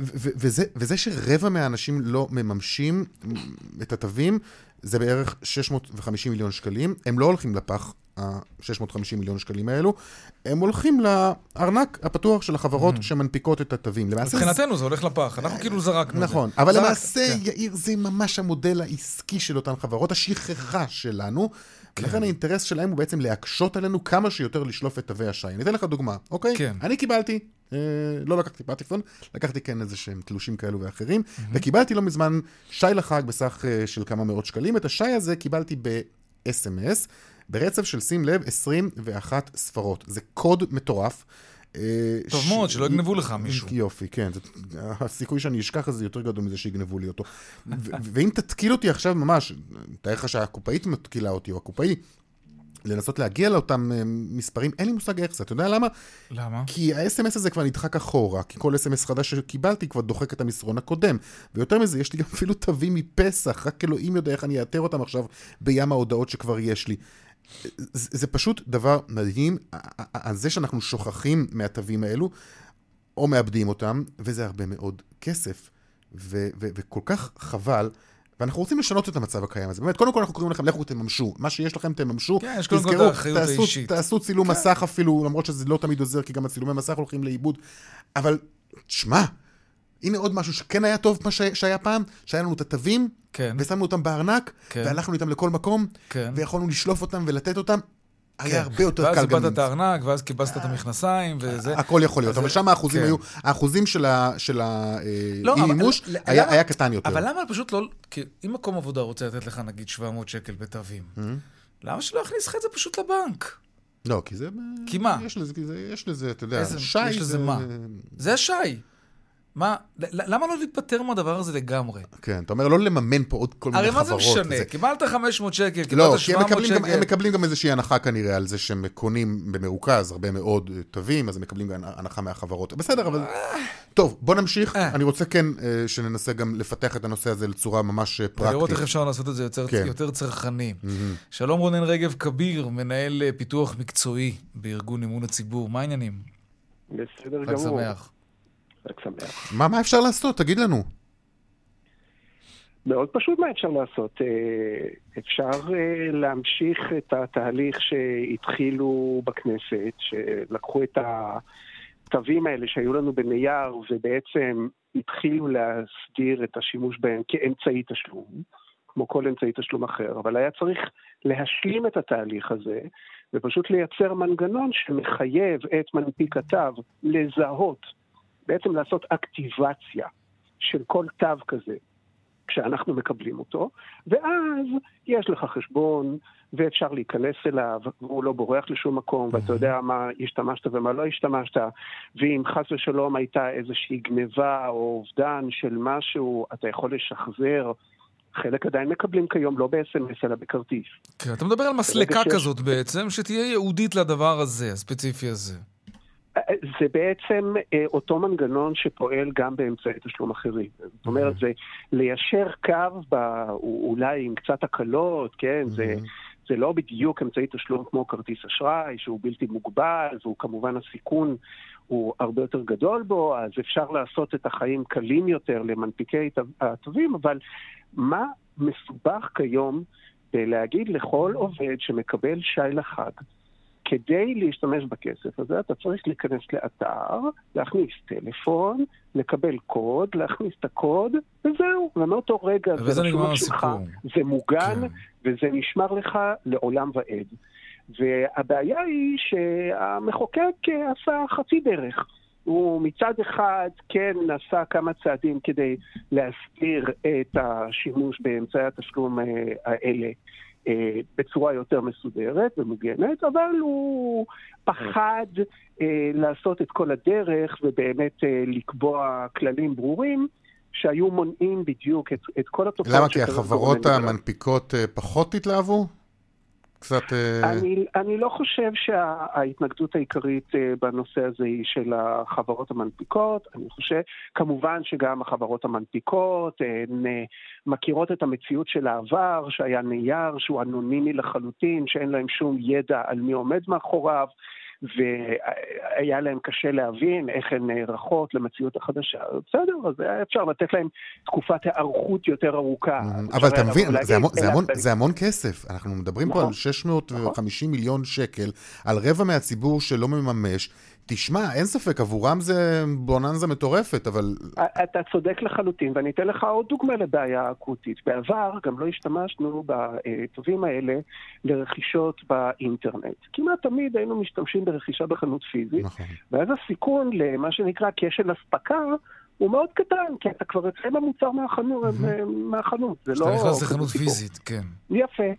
וזה, וזה שרבע מהאנשים לא מממשים את התווים, זה בערך 650 מיליון שקלים. הם לא הולכים לפח, ה-650 מיליון שקלים האלו, הם הולכים לארנק הפתוח של החברות mm-hmm. שמנפיקות את התווים. מבחינתנו זה הולך לפח, אנחנו כאילו זרקנו את זה. נכון, אבל למעשה, כן. יאיר, זה ממש המודל העסקי של אותן חברות, השכחה שלנו. כן. לכן האינטרס שלהם הוא בעצם להקשות עלינו כמה שיותר לשלוף את תווי השי. אני אתן לך דוגמה, אוקיי? כן. אני קיבלתי, אה, לא לקחתי פטיפון, לקחתי כן איזה שהם תלושים כאלו ואחרים, mm-hmm. וקיבלתי לא מזמן שי לחג בסך אה, של כמה מאות שקלים. את השי הזה קיבלתי ב-SMS. ברצף של, שים לב, 21 ספרות. זה קוד מטורף. אה, טוב ש... מאוד, שלא יגנבו לך מישהו. יופי, כן. זה... הסיכוי שאני אשכח את זה יותר גדול מזה שיגנבו לי אותו. ואם תתקיל אותי עכשיו ממש, תאר לך שהקופאית מתקילה אותי, או הקופאי, לנסות להגיע לאותם אה, מספרים, אין לי מושג איך זה. אתה יודע למה? למה? כי ה-SMS הזה כבר נדחק אחורה, כי כל SMS חדש שקיבלתי כבר דוחק את המסרון הקודם. ויותר מזה, יש לי גם אפילו תווים מפסח, רק אלוהים יודע איך אני אאתר אותם עכשיו בים ההודעות שכבר יש לי. זה פשוט דבר מדהים, זה שאנחנו שוכחים מהתווים האלו, או מאבדים אותם, וזה הרבה מאוד כסף. ו- ו- וכל כך חבל. ואנחנו רוצים לשנות את המצב הקיים הזה. באמת, קודם כל אנחנו קוראים לכם, לכו תממשו. מה שיש לכם תממשו. כן, יש קודם כל את האחריות האישית. תעשו צילום כן. מסך אפילו, למרות שזה לא תמיד עוזר, כי גם הצילומי מסך הולכים לאיבוד. אבל, שמע, הנה עוד משהו שכן היה טוב, מה שהיה פעם, שהיה לנו את התווים, כן. ושמנו אותם בארנק, כן. והלכנו איתם לכל מקום, כן. ויכולנו לשלוף אותם ולתת אותם. היה כן. הרבה יותר קל גם... ואז איבדת את הארנק, ואז קיבסת את המכנסיים, וזה... הכל יכול להיות, אבל שם האחוזים כן. היו, האחוזים של האי-מימוש לא, היה קטן יותר. אבל למה פשוט לא... כי אם מקום עבודה רוצה לתת לך נגיד 700 שקל בתווים, mm-hmm. למה שלא יכניס לך את זה פשוט לבנק? לא, כי זה... כי מה? יש לזה, אתה יודע, שי זה... יש לזה מה? זה השי. מה, למה לא להתפטר מהדבר הזה לגמרי? כן, אתה אומר לא לממן פה עוד כל מיני חברות. הרי מה זה משנה? קיבלת 500 שקל, קיבלת לא, 700 שקל. לא, כי הם מקבלים גם איזושהי הנחה כנראה על זה שהם קונים במרוכז הרבה מאוד תווים, אז הם מקבלים גם הנחה מהחברות. בסדר, אבל... טוב, בוא נמשיך. אה. אני רוצה כן אה, שננסה גם לפתח את הנושא הזה לצורה ממש אה, פרקטית. לראות איך אפשר לעשות את זה יותר, כן. יותר צרכני. שלום רונן רגב כביר, מנהל פיתוח מקצועי בארגון אמון הציבור. מה העניינים? בסדר גמור. חג שמח. חג שמח. מה, מה אפשר לעשות? תגיד לנו. מאוד פשוט מה אפשר לעשות. אה, אפשר אה, להמשיך את התהליך שהתחילו בכנסת, שלקחו את התווים האלה שהיו לנו בנייר ובעצם התחילו להסדיר את השימוש בהם כאמצעי תשלום, כמו כל אמצעי תשלום אחר, אבל היה צריך להשלים את התהליך הזה ופשוט לייצר מנגנון שמחייב את מנפיק התו לזהות בעצם לעשות אקטיבציה של כל תו כזה כשאנחנו מקבלים אותו, ואז יש לך חשבון, ואפשר להיכנס אליו, והוא לא בורח לשום מקום, ואתה יודע מה השתמשת ומה לא השתמשת, ואם חס ושלום הייתה איזושהי גניבה או אובדן של משהו, אתה יכול לשחזר. חלק עדיין מקבלים כיום לא ב-SMS אלא בכרטיס. כן, אתה מדבר על מסלקה כזאת בעצם, שתהיה ייעודית לדבר הזה, הספציפי הזה. זה בעצם אה, אותו מנגנון שפועל גם באמצעי תשלום אחרים. זאת אומרת, זה ליישר קו, בא, אולי עם קצת הקלות, כן? זה, זה לא בדיוק אמצעי תשלום כמו כרטיס אשראי, שהוא בלתי מוגבל, והוא כמובן הסיכון הוא הרבה יותר גדול בו, אז אפשר לעשות את החיים קלים יותר למנפיקי התווים, אבל מה מסובך כיום בלהגיד לכל עובד שמקבל שי לחג, כדי להשתמש בכסף הזה אתה צריך להיכנס לאתר, להכניס טלפון, לקבל קוד, להכניס את הקוד, וזהו. ומאותו רגע זה רשום שלך, זה מוגן, כן. וזה נשמר לך לעולם ועד. והבעיה היא שהמחוקק עשה חצי דרך. הוא מצד אחד כן נעשה כמה צעדים כדי להסדיר את השימוש באמצעי התשלום האלה בצורה יותר מסודרת ומוגנת, אבל הוא פחד לעשות את כל הדרך ובאמת לקבוע כללים ברורים. שהיו מונעים בדיוק את, את כל התופעות... למה? כי החברות המנפיקות פחות התלהבו? קצת... אה, אני, אני לא חושב שההתנגדות העיקרית אה, בנושא הזה היא של החברות המנפיקות. אני חושב, כמובן שגם החברות המנפיקות הן אה, מכירות את המציאות של העבר, שהיה נייר שהוא אנונימי לחלוטין, שאין להם שום ידע על מי עומד מאחוריו. והיה להם קשה להבין איך הן נערכות למציאות החדשה. בסדר, אז היה אפשר לתת להם תקופת היערכות יותר ארוכה. אבל אתה מבין, זה המון כסף. אנחנו מדברים פה על 650 נכון. מיליון שקל, על רבע מהציבור שלא מממש. תשמע, אין ספק, עבורם זה בוננזה מטורפת, אבל... אתה צודק לחלוטין, ואני אתן לך עוד דוגמה לבעיה אקוטית. בעבר גם לא השתמשנו בטובים האלה לרכישות באינטרנט. כמעט תמיד היינו משתמשים ברכישה בחנות פיזית, נכון. ואז הסיכון למה שנקרא כשל אספקה הוא מאוד קטן, כי אתה כבר יוצא במוצר מהחנות, מהחנות. זה לא... אתה נכנס לחנות פיזית, כן. יפה.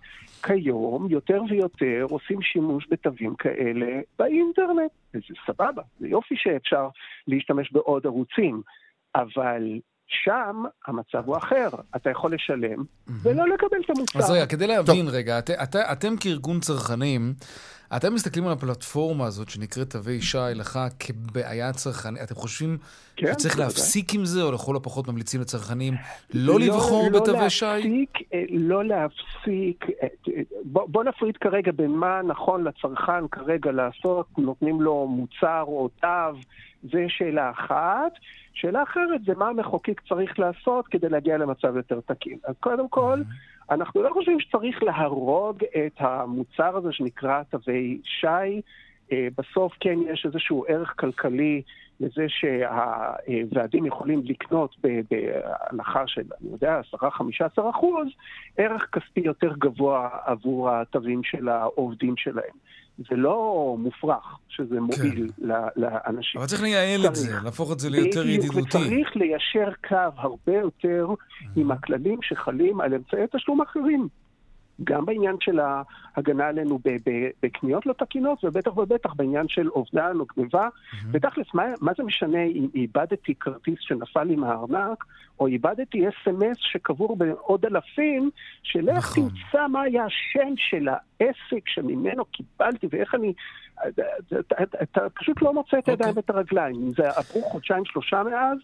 כיום יותר ויותר עושים שימוש בתווים כאלה באינטרנט. וזה סבבה, זה יופי שאפשר להשתמש בעוד ערוצים, אבל שם המצב הוא אחר. אתה יכול לשלם ולא לקבל את המוצר. אז רגע, כדי להבין טוב. רגע, את, את, אתם כארגון צרכנים, אתם מסתכלים על הפלטפורמה הזאת שנקראת תווי שי לך כבעיה צרכנית, אתם חושבים כן, שצריך להפסיק עם זה, או לכל הפחות ממליצים לצרכנים לא, לא לבחור לא בתווי שי? אה, לא להפסיק, אה, בוא, בוא נפריד כרגע בין מה נכון לצרכן כרגע לעשות, נותנים לו מוצר או תו, זה שאלה אחת. שאלה אחרת זה מה המחוקק צריך לעשות כדי להגיע למצב יותר תקין. אז קודם כל, mm-hmm. אנחנו לא חושבים שצריך להרוג את המוצר הזה שנקרא תווי שי. אה, בסוף כן יש איזשהו ערך כלכלי לזה שהוועדים יכולים לקנות בהנחה של, אני יודע, 10-15 אחוז, ערך כספי יותר גבוה עבור התווים של העובדים שלהם. זה לא מופרך שזה מועיל כן. לאנשים. אבל צריך לייעל את זה, להפוך את זה ליותר ידידותי. וצריך ליישר קו הרבה יותר עם הכללים שחלים על אמצעי תשלום אחרים. גם בעניין של ההגנה עלינו בקניות לא תקינות, ובטח ובטח בעניין של אובדן או גניבה. Mm-hmm. ותכלס, מה, מה זה משנה אם איבדתי כרטיס שנפל לי מהארנק, או איבדתי אס.אם.אס שקבור בעוד אלפים, שלך נכון. תמצא מה היה השם של העסק שממנו קיבלתי, ואיך אני... אתה, פשוט לא מוצא את הידיים okay. אוקיי. ואת הרגליים. אם זה עברו חודשיים, שלושה מאז,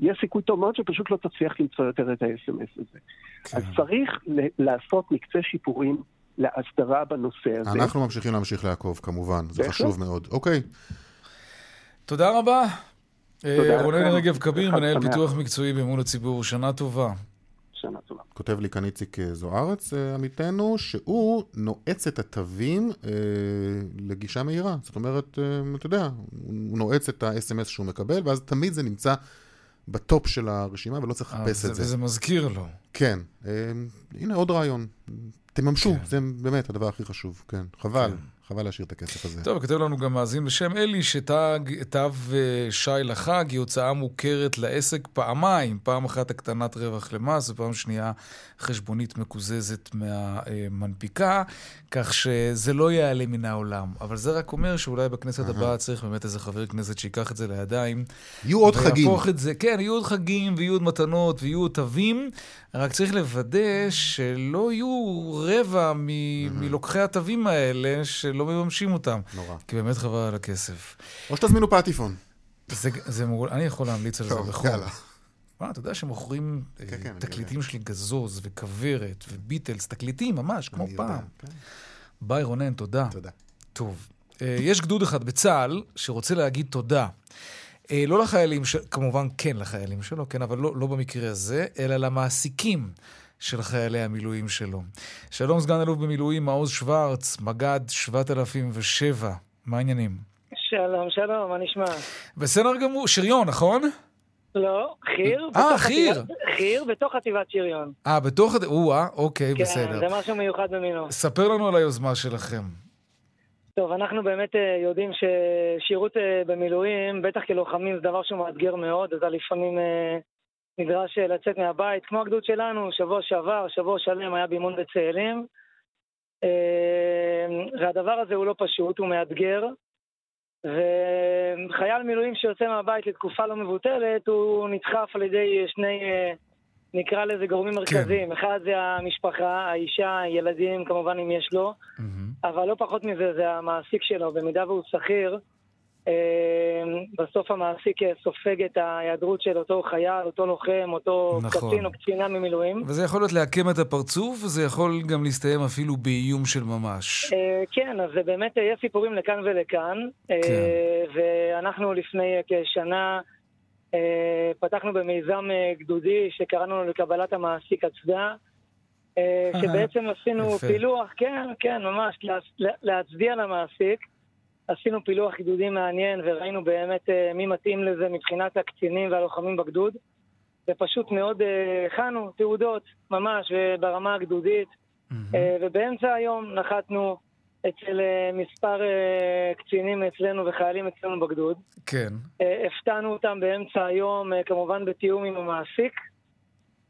יש סיכוי טוב מאוד שפשוט לא תצליח למצוא יותר את ה-SMS הזה. כן. אז צריך לעשות מקצה שיפורים להסדרה בנושא הזה. אנחנו ממשיכים להמשיך לעקוב, כמובן, זה חשוב מאוד. אוקיי. תודה רבה. אה, רונן רגב כביר, מנהל פיתוח מקצועי באמון הציבור, שנה טובה. שנה טובה. כותב לי כאן איציק אה, זוארץ, אה, עמיתנו, שהוא נועץ את התווים אה, לגישה מהירה. זאת אומרת, אה, אתה יודע, הוא נועץ את ה-SMS שהוא מקבל, ואז תמיד זה נמצא בטופ של הרשימה, ולא צריך לחפש את זה. וזה מזכיר לו. כן. אה, הנה עוד רעיון. תממשו, כן. זה באמת הדבר הכי חשוב, כן. חבל. כן. חבל להשאיר את הכסף הזה. טוב, כותב לנו גם מאזין בשם אלי, שתו אה, שי לחג היא הוצאה מוכרת לעסק פעמיים. פעם אחת הקטנת רווח למס, ופעם שנייה חשבונית מקוזזת מהמנפיקה, כך שזה לא יעלה מן העולם. אבל זה רק אומר שאולי בכנסת הבאה צריך באמת איזה חבר כנסת שיקח את זה לידיים. יהיו עוד חגים. את זה, כן, יהיו עוד חגים, ויהיו עוד מתנות, ויהיו עוד תווים, רק צריך לוודא שלא יהיו רבע מלוקחי התווים האלה, שלא מממשים אותם. נורא. כי באמת חבל על הכסף. או שתזמינו פטיפון. זה, זה מעול, אני יכול להמליץ על זה בחום. יאללה. מה, אתה יודע שמוכרים כן, אה, כן, תקליטים שלי גזוז וכוורת וביטלס, תקליטים ממש, כמו פעם. כן. ביי רונן, תודה. תודה. טוב, אה, יש גדוד אחד בצה"ל שרוצה להגיד תודה. אה, לא לחיילים, ש... כמובן כן לחיילים שלו, כן, אבל לא, לא במקרה הזה, אלא למעסיקים של חיילי המילואים שלו. שלום סגן אלוף במילואים מעוז שוורץ, מג"ד 7007, מה העניינים? שלום, שלום, מה נשמע? בסדר גמור, שריון, נכון? לא, חי"ר. אה, חי"ר. חי"ר בתוך חטיבת שריון. אה, בתוך... או-אה, אוקיי, כן, בסדר. כן, זה משהו מיוחד במינו. ספר לנו על היוזמה שלכם. טוב, אנחנו באמת יודעים ששירות במילואים, בטח כלוחמים, זה דבר שהוא מאתגר מאוד, אז לפעמים נדרש לצאת מהבית, כמו הגדוד שלנו, שבוע שעבר, שבוע שלם היה באימון בצאלים. והדבר הזה הוא לא פשוט, הוא מאתגר. וחייל מילואים שיוצא מהבית לתקופה לא מבוטלת, הוא נדחף על ידי שני, נקרא לזה גורמים כן. מרכזיים. כן. אחד זה המשפחה, האישה, הילדים, כמובן אם יש לו, mm-hmm. אבל לא פחות מזה זה המעסיק שלו, במידה והוא שכיר. אמ, בסוף המעסיק סופג את ההיעדרות של אותו חייל, אותו לוחם, אותו נכון. קצין או קצינה ממילואים. וזה יכול להיות לעקם את הפרצוף, וזה יכול גם להסתיים אפילו באיום של ממש. אה, כן, אז זה באמת, יש סיפורים לכאן ולכאן. אה, כן. ואנחנו לפני כשנה אה, פתחנו במיזם גדודי שקראנו לו לקבלת המעסיק הצדעה. שבעצם עשינו פילוח, כן, כן, ממש, להצדיע למעסיק. עשינו פילוח חידודים מעניין וראינו באמת uh, מי מתאים לזה מבחינת הקצינים והלוחמים בגדוד. ופשוט מאוד אה, הכנו תעודות, ממש, ברמה הגדודית. Mm-hmm. ובאמצע היום נחתנו אצל מספר קצינים אצלנו וחיילים אצלנו בגדוד. כן. הפתענו אותם באמצע היום, כמובן בתיאום עם המעסיק.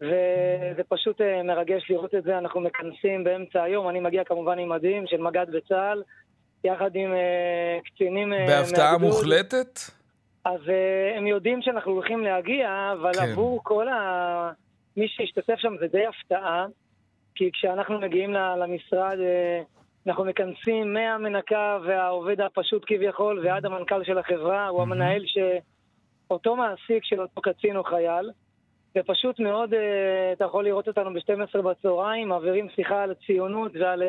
וזה פשוט מרגש לראות את זה, אנחנו מכנסים באמצע היום, אני מגיע כמובן עם מדים של מג"ד בצה"ל, יחד עם uh, קצינים... Uh, בהפתעה. מוחלטת? אז uh, הם יודעים שאנחנו הולכים להגיע, אבל כן. עבור כל ה... מי שהשתתף שם זה די הפתעה, כי כשאנחנו מגיעים למשרד, uh, אנחנו מכנסים מהמנקה והעובד הפשוט כביכול ועד המנכ"ל של החברה, הוא המנהל שאותו מעסיק של אותו קצין או חייל. ופשוט מאוד, uh, אתה יכול לראות אותנו ב-12 בצהריים, מעבירים שיחה על הציונות ועל...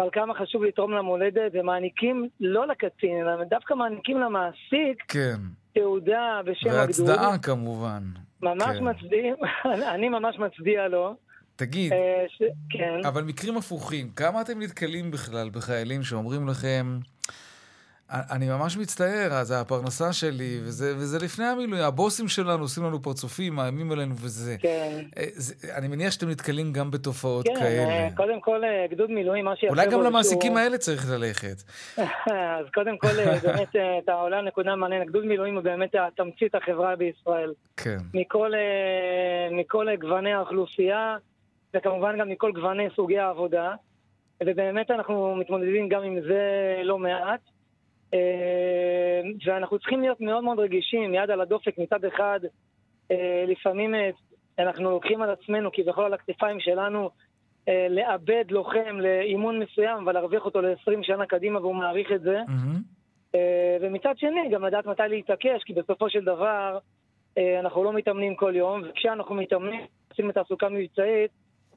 ועל כמה חשוב לתרום למולדת, ומעניקים לא לקצין, אלא דווקא מעניקים למעסיק כן. תעודה בשם הגדוד. והצדעה כמובן. ממש כן. מצדיעים, אני ממש מצדיע לו. תגיד, אה, ש... כן. אבל מקרים הפוכים, כמה אתם נתקלים בכלל בחיילים שאומרים לכם, אני ממש מצטער, זה הפרנסה שלי, וזה, וזה לפני המילואים. הבוסים שלנו עושים לנו פרצופים, מאיימים עלינו וזה. כן. אה, זה, אני מניח שאתם נתקלים גם בתופעות כן, כאלה. כן, קודם כל, אה, גדוד מילואים, מה שיפה... אולי גם למעסיקים שהוא... האלה צריך ללכת. אז קודם כל, באמת, אתה עולה נקודה מעניינת. גדוד מילואים הוא באמת תמצית החברה בישראל. כן. מכל, מכל גווני האוכלוסייה, וכמובן גם מכל גווני סוגי העבודה. ובאמת אנחנו מתמודדים גם עם זה לא מעט. אה, ואנחנו צריכים להיות מאוד מאוד רגישים, יד על הדופק מצד אחד. אה, לפעמים אה, אנחנו לוקחים על עצמנו, כביכול על הכתפיים שלנו, לאבד לוחם לאימון מסוים, אבל להרוויח אותו ל-20 שנה קדימה והוא מעריך את זה. Mm-hmm. ומצד שני, גם לדעת מתי להתעקש, כי בסופו של דבר אנחנו לא מתאמנים כל יום, וכשאנחנו מתאמנים, עושים את תעסוקה מבצעית,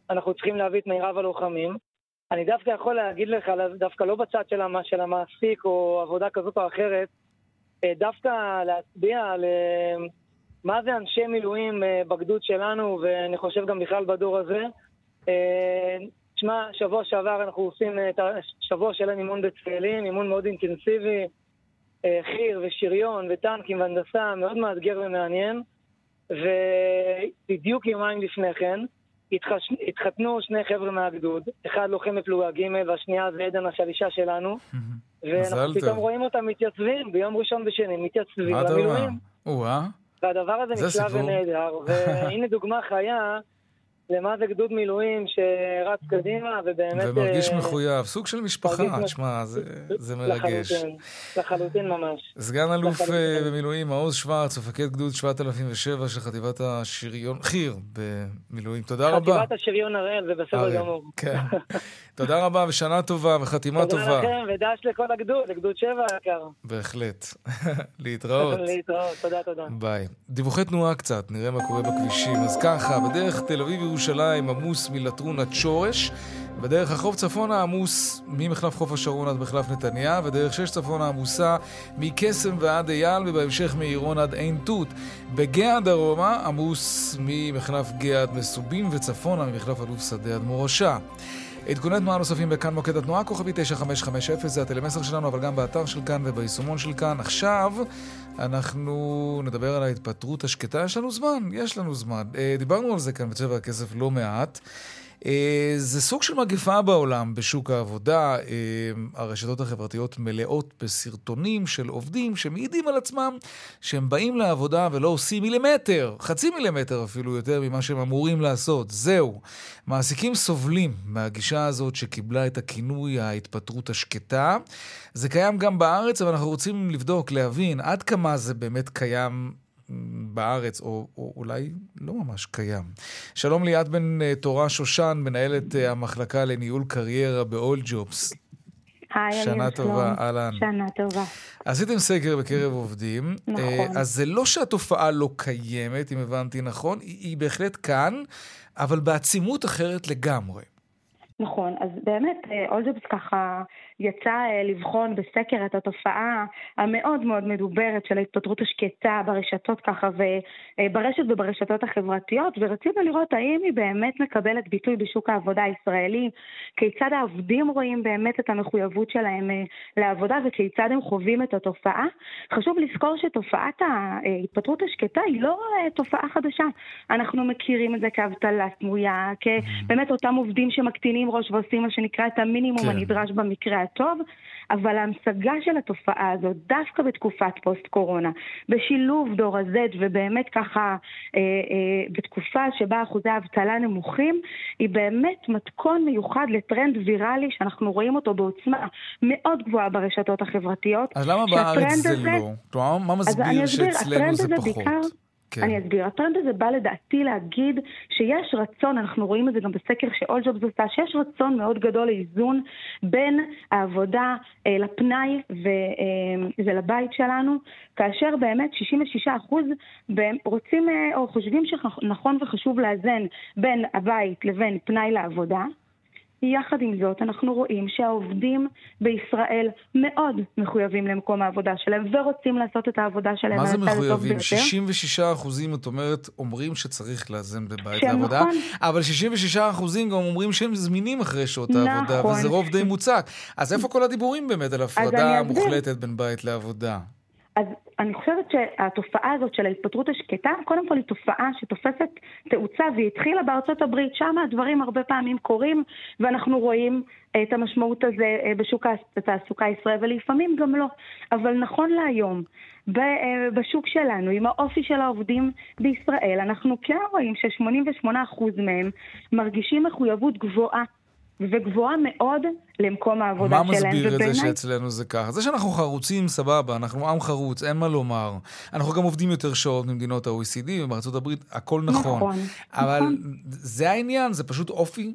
אנחנו צריכים להביא את מירב הלוחמים. אני דווקא יכול להגיד לך, דווקא לא בצד של, המ, של המעסיק או עבודה כזאת או אחרת, אה, דווקא להצביע על אה, מה זה אנשי מילואים אה, בגדוד שלנו, ואני חושב גם בכלל בדור הזה. תשמע, שבוע שעבר אנחנו עושים את השבוע של אימון בצאלים, אימון מאוד אינטנסיבי, חי"ר ושריון וטנקים והנדסה, מאוד מאתגר ומעניין. ובדיוק יומיים לפני כן. התחתנו שני חבר'ה מהגדוד, אחד לוחם בפלוגה ג' והשנייה זה עדן השלישה שלנו, ואנחנו פתאום רואים אותם מתייצבים ביום ראשון ושני, מתייצבים למילואים. והדבר הזה נפלא ונהדר, והנה דוגמה חיה למה זה גדוד מילואים שרץ קדימה, ובאמת... ומרגיש uh, מחויב, סוג של משפחה, תשמע, זה, זה מרגש. לחלוטין, לחלוטין ממש. סגן אלוף לחלוטין. אה, במילואים, מעוז שוורץ, מפקד גדוד 7007 של חטיבת השריון, חי"ר במילואים. תודה חטיבת רבה. חטיבת השריון הראל, זה בסדר גמור. כן. תודה רבה ושנה טובה וחתימה טובה. תודה לכם ודש לכל הגדוד, לגדוד 7 היקר. בהחלט. להתראות. להתראות, תודה, תודה. ביי. דיווחי תנועה קצת, נראה מה קורה בכבישים. אז ככה, בדרך תל אביב ירושלים עמוס מלטרון עד שורש, בדרך החוף צפונה עמוס ממחלף חוף השרון עד מחלף נתניה, ודרך שש צפונה עמוסה מקסם ועד אייל, ובהמשך מעירון עד עין תות. בגאה דרומה עמוס ממחלף גאה עד מסובים, וצפונה ממחלף אלוף שדה עד מורשה. עדכוני תנועה נוספים בכאן מוקד התנועה, כוכבי 9550, זה הטלמסר שלנו, אבל גם באתר של כאן וביישומון של כאן. עכשיו אנחנו נדבר על ההתפטרות השקטה. יש לנו זמן, יש לנו זמן. אה, דיברנו על זה כאן בצבע הכסף לא מעט. אה, זה סוג של מגפה בעולם, בשוק העבודה. הרשתות החברתיות מלאות בסרטונים של עובדים שמעידים על עצמם שהם באים לעבודה ולא עושים מילימטר, חצי מילימטר אפילו יותר ממה שהם אמורים לעשות. זהו. מעסיקים סובלים מהגישה הזאת שקיבלה את הכינוי ההתפטרות השקטה. זה קיים גם בארץ, אבל אנחנו רוצים לבדוק, להבין עד כמה זה באמת קיים בארץ, או, או אולי לא ממש קיים. שלום ליאת בן אה, תורה שושן, מנהלת אה, המחלקה לניהול קריירה ב-all jobs. היי, שנה טובה, אהלן. שנה טובה. עשיתם סקר בקרב עובדים. נכון. אז זה לא שהתופעה לא קיימת, אם הבנתי נכון, היא, היא בהחלט כאן, אבל בעצימות אחרת לגמרי. נכון, אז באמת אולג'ובס ככה יצא אה, לבחון בסקר את התופעה המאוד מאוד מדוברת של ההתפטרות השקטה ברשתות ככה וברשת אה, וברשתות החברתיות ורצינו לראות האם היא באמת מקבלת ביטוי בשוק העבודה הישראלי, כיצד העובדים רואים באמת את המחויבות שלהם אה, לעבודה וכיצד הם חווים את התופעה. חשוב לזכור שתופעת ההתפטרות השקטה היא לא תופעה חדשה. אנחנו מכירים את זה כאבטלה סמויה, כבאמת אותם עובדים שמקטינים ראש ועושים מה שנקרא את המינימום כן. הנדרש במקרה הטוב, אבל ההמשגה של התופעה הזאת, דווקא בתקופת פוסט-קורונה, בשילוב דור ה-Z ובאמת ככה אה, אה, בתקופה שבה אחוזי האבטלה נמוכים, היא באמת מתכון מיוחד לטרנד ויראלי שאנחנו רואים אותו בעוצמה מאוד גבוהה ברשתות החברתיות. אז למה בארץ זה לא? כלומר, מה מסביר שאצלנו זה פחות? בעיקר, כן. אני אסביר. הטרנד הזה בא לדעתי להגיד שיש רצון, אנחנו רואים את זה גם בסקר שאול ג'ובס עושה, שיש רצון מאוד גדול לאיזון בין העבודה אה, לפנאי ו, אה, ולבית שלנו, כאשר באמת 66% רוצים אה, או חושבים שנכון וחשוב לאזן בין הבית לבין פנאי לעבודה. יחד עם זאת, אנחנו רואים שהעובדים בישראל מאוד מחויבים למקום העבודה שלהם ורוצים לעשות את העבודה שלהם מה זה מחויבים? 66 אחוזים, את אומרת, אומרים שצריך לאזן בבית לעבודה, נכון. אבל 66 אחוזים גם אומרים שהם זמינים אחרי שעות נכון. העבודה, וזה רוב די מוצק. אז איפה כל הדיבורים באמת על הפרדה מוחלטת בין בית לעבודה? אז אני חושבת שהתופעה הזאת של ההתפטרות השקטה, קודם כל היא תופעה שתופסת תאוצה והיא התחילה בארצות הברית, שם הדברים הרבה פעמים קורים ואנחנו רואים את המשמעות הזה אה, בשוק התעסוקה הישראלי ולפעמים גם לא. אבל נכון להיום, אה, בשוק שלנו, עם האופי של העובדים בישראל, אנחנו כן רואים ש-88% מהם מרגישים מחויבות גבוהה וגבוהה מאוד למקום העבודה שלהם. מה מסביר את זה שאצלנו זה ככה? זה שאנחנו חרוצים, סבבה, אנחנו עם חרוץ, אין מה לומר. אנחנו גם עובדים יותר שעות ממדינות ה-OECD ובארצות הברית, הכל נכון. נכון. אבל נכון. זה העניין, זה פשוט אופי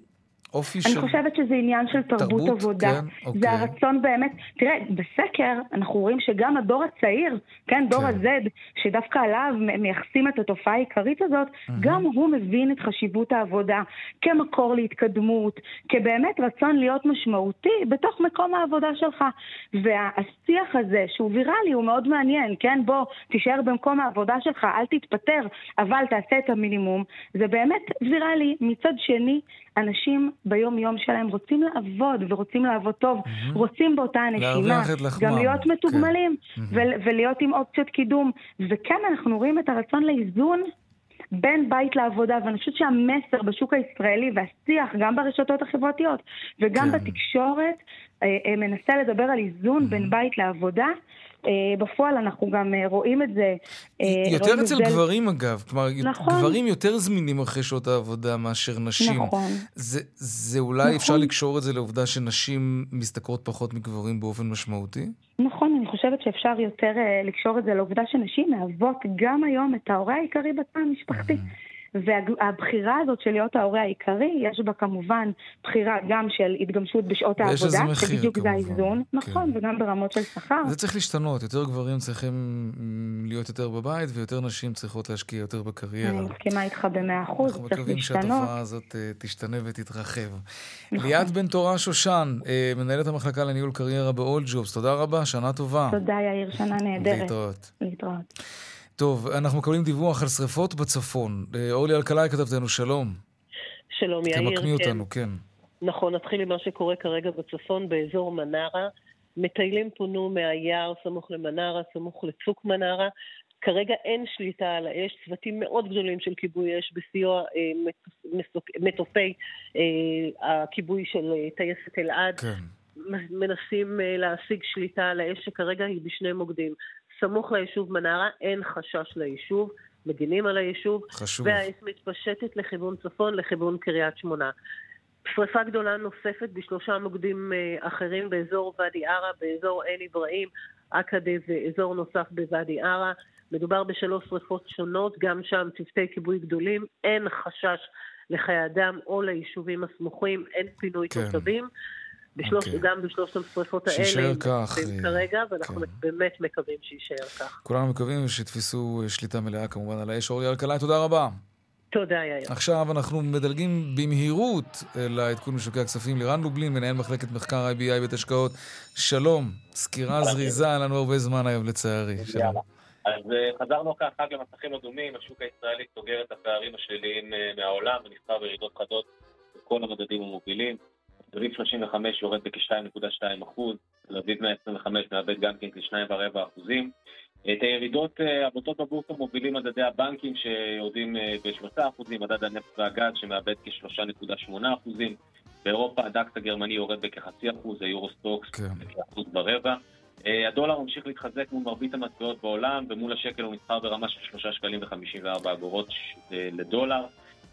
אופי אני של... אני חושבת שזה עניין של תרבות, תרבות עבודה. כן, אוקיי. זה הרצון באמת, תראה, בסקר אנחנו רואים שגם הדור הצעיר, כן, דור כן. ה-Z, שדווקא עליו מייחסים את התופעה העיקרית הזאת, mm-hmm. גם הוא מבין את חשיבות העבודה כמקור להתקדמות, כבאמת רצון להיות משמעותי בתוך מקום העבודה שלך. והשיח הזה, שהוא ויראלי, הוא מאוד מעניין, כן, בוא, תישאר במקום העבודה שלך, אל תתפטר, אבל תעשה את המינימום. זה באמת ויראלי. מצד שני, אנשים ביום-יום שלהם רוצים לעבוד, ורוצים לעבוד טוב, mm-hmm. רוצים באותה הנשימה, גם להיות כן. מתוגמלים, כן. ו- ולהיות עם אופציות קידום. וכאן אנחנו רואים את הרצון לאיזון בין בית לעבודה, ואני חושבת שהמסר בשוק הישראלי והשיח, גם ברשתות החברתיות וגם כן. בתקשורת, אה, אה, מנסה לדבר על איזון mm-hmm. בין בית לעבודה. אה, בפועל אנחנו גם אה, רואים את זה. אה, יותר אצל זה... גברים אגב, כלומר, נכון. גברים יותר זמינים אחרי שעות העבודה מאשר נשים. נכון. זה, זה אולי נכון. אפשר לקשור את זה לעובדה שנשים משתכרות פחות מגברים באופן משמעותי? נכון, אני חושבת שאפשר יותר לקשור את זה לעובדה שנשים מהוות גם היום את ההורה העיקרי בתא המשפחתי. והבחירה הזאת של להיות ההורה העיקרי, יש בה כמובן בחירה גם של התגמשות בשעות העבודה, ויש איזה מחיר שבדיוק. זה האיזון, כן. נכון, וגם ברמות של שכר. זה צריך להשתנות, יותר גברים צריכים להיות יותר בבית, ויותר נשים צריכות להשקיע יותר בקריירה. אני מסכימה איתך במאה אחוז, צריך להשתנות. אנחנו מקווים שהתופעה הזאת אה, תשתנה ותתרחב. נכון. ליאת בן תורה שושן, אה, מנהלת המחלקה לניהול קריירה ב-all jobs, תודה רבה, שנה טובה. תודה יאיר, שנה נהדרת. להתראות. להתראות. טוב, אנחנו מקבלים דיווח על שריפות בצפון. אה, אורלי אלקלעי כתבתנו, שלום. שלום, יאיר. תמקמי כן. אותנו, כן. נכון, נתחיל עם מה שקורה כרגע בצפון, באזור מנרה. מטיילים פונו מהיער סמוך למנרה, סמוך לצוק מנרה. כרגע אין שליטה על האש, צוותים מאוד גדולים של כיבוי אש בסיוע אה, מטוסי אה, הכיבוי של אה, טייסת אלעד. כן. מנסים אה, להשיג שליטה על האש שכרגע היא בשני מוקדים. סמוך ליישוב מנרה אין חשש ליישוב, מגינים על היישוב, חשוב. והאש מתפשטת לכיוון צפון, לכיוון קריית שמונה. שרפה גדולה נוספת בשלושה מוקדים אה, אחרים באזור ואדי ערה, באזור עין אברהים, עקדה ואזור נוסף בוואדי ערה. מדובר בשלוש שרפות שונות, גם שם צוותי כיבוי גדולים, אין חשש לחיי אדם או ליישובים הסמוכים, אין פינוי כן. תושבים. בשלוש, okay. אוקיי. גם בשלושת השרפות האלה. שיישאר כך. אה, כרגע, ואנחנו כן. באמת מקווים שיישאר כך. כולנו מקווים שיתפסו שליטה מלאה כמובן על האש. אורי אלקלעי, תודה רבה. תודה, יאיר. עכשיו אנחנו מדלגים במהירות לעדכון משוקי הכספים לירן לובלין, מנהל מחלקת מחקר IBI בית השקעות. שלום, סקירה זריזה, אין לנו הרבה זמן היום לצערי. שלום. אז אה, חזרנו כאן חג למסכים אדומים, השוק הישראלי סוגר את הפערים השליליים אה, מהעולם ונסחר בירידות חדות בכל המדדים המובילים. תל אביב 35 יורד בכ-2.2 אחוז, תל אביב 125 מאבד גם כן כ-2.4 אחוזים. את הירידות אה, הבוטות בבורסה מובילים מדדי הבנקים שיורדים ב-3 אחוזים, מדד הנפט והגז שמאבד כ-3.8 אחוזים. באירופה הדקס הגרמני יורד בכחצי אחוז, היורו סטוקס גם כן בכאחוז ורבע. אה, הדולר ממשיך להתחזק מול מרבית המטבעות בעולם, ומול השקל הוא נסחר ברמה של 3 שקלים ו-54 אגורות אה, לדולר.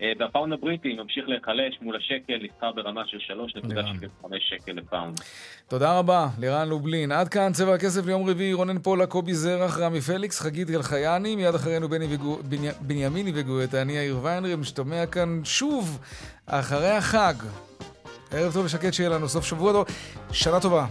אה, והפאונד הבריטי ממשיך להיחלש מול השקל, נסחר ברמה של 3.75 שקל לפאונד. תודה רבה, לירן לובלין. עד כאן צבע הכסף ליום רביעי, רונן פולה, קובי זרח, רמי פליקס, חגית גלחייני, מיד אחרינו בני וגו... בני... בנימיני וגואטה, אני יאיר ויינרב, נשתמע כאן שוב אחרי החג. ערב טוב ושקט שיהיה לנו סוף שבוע טוב, שנה טובה.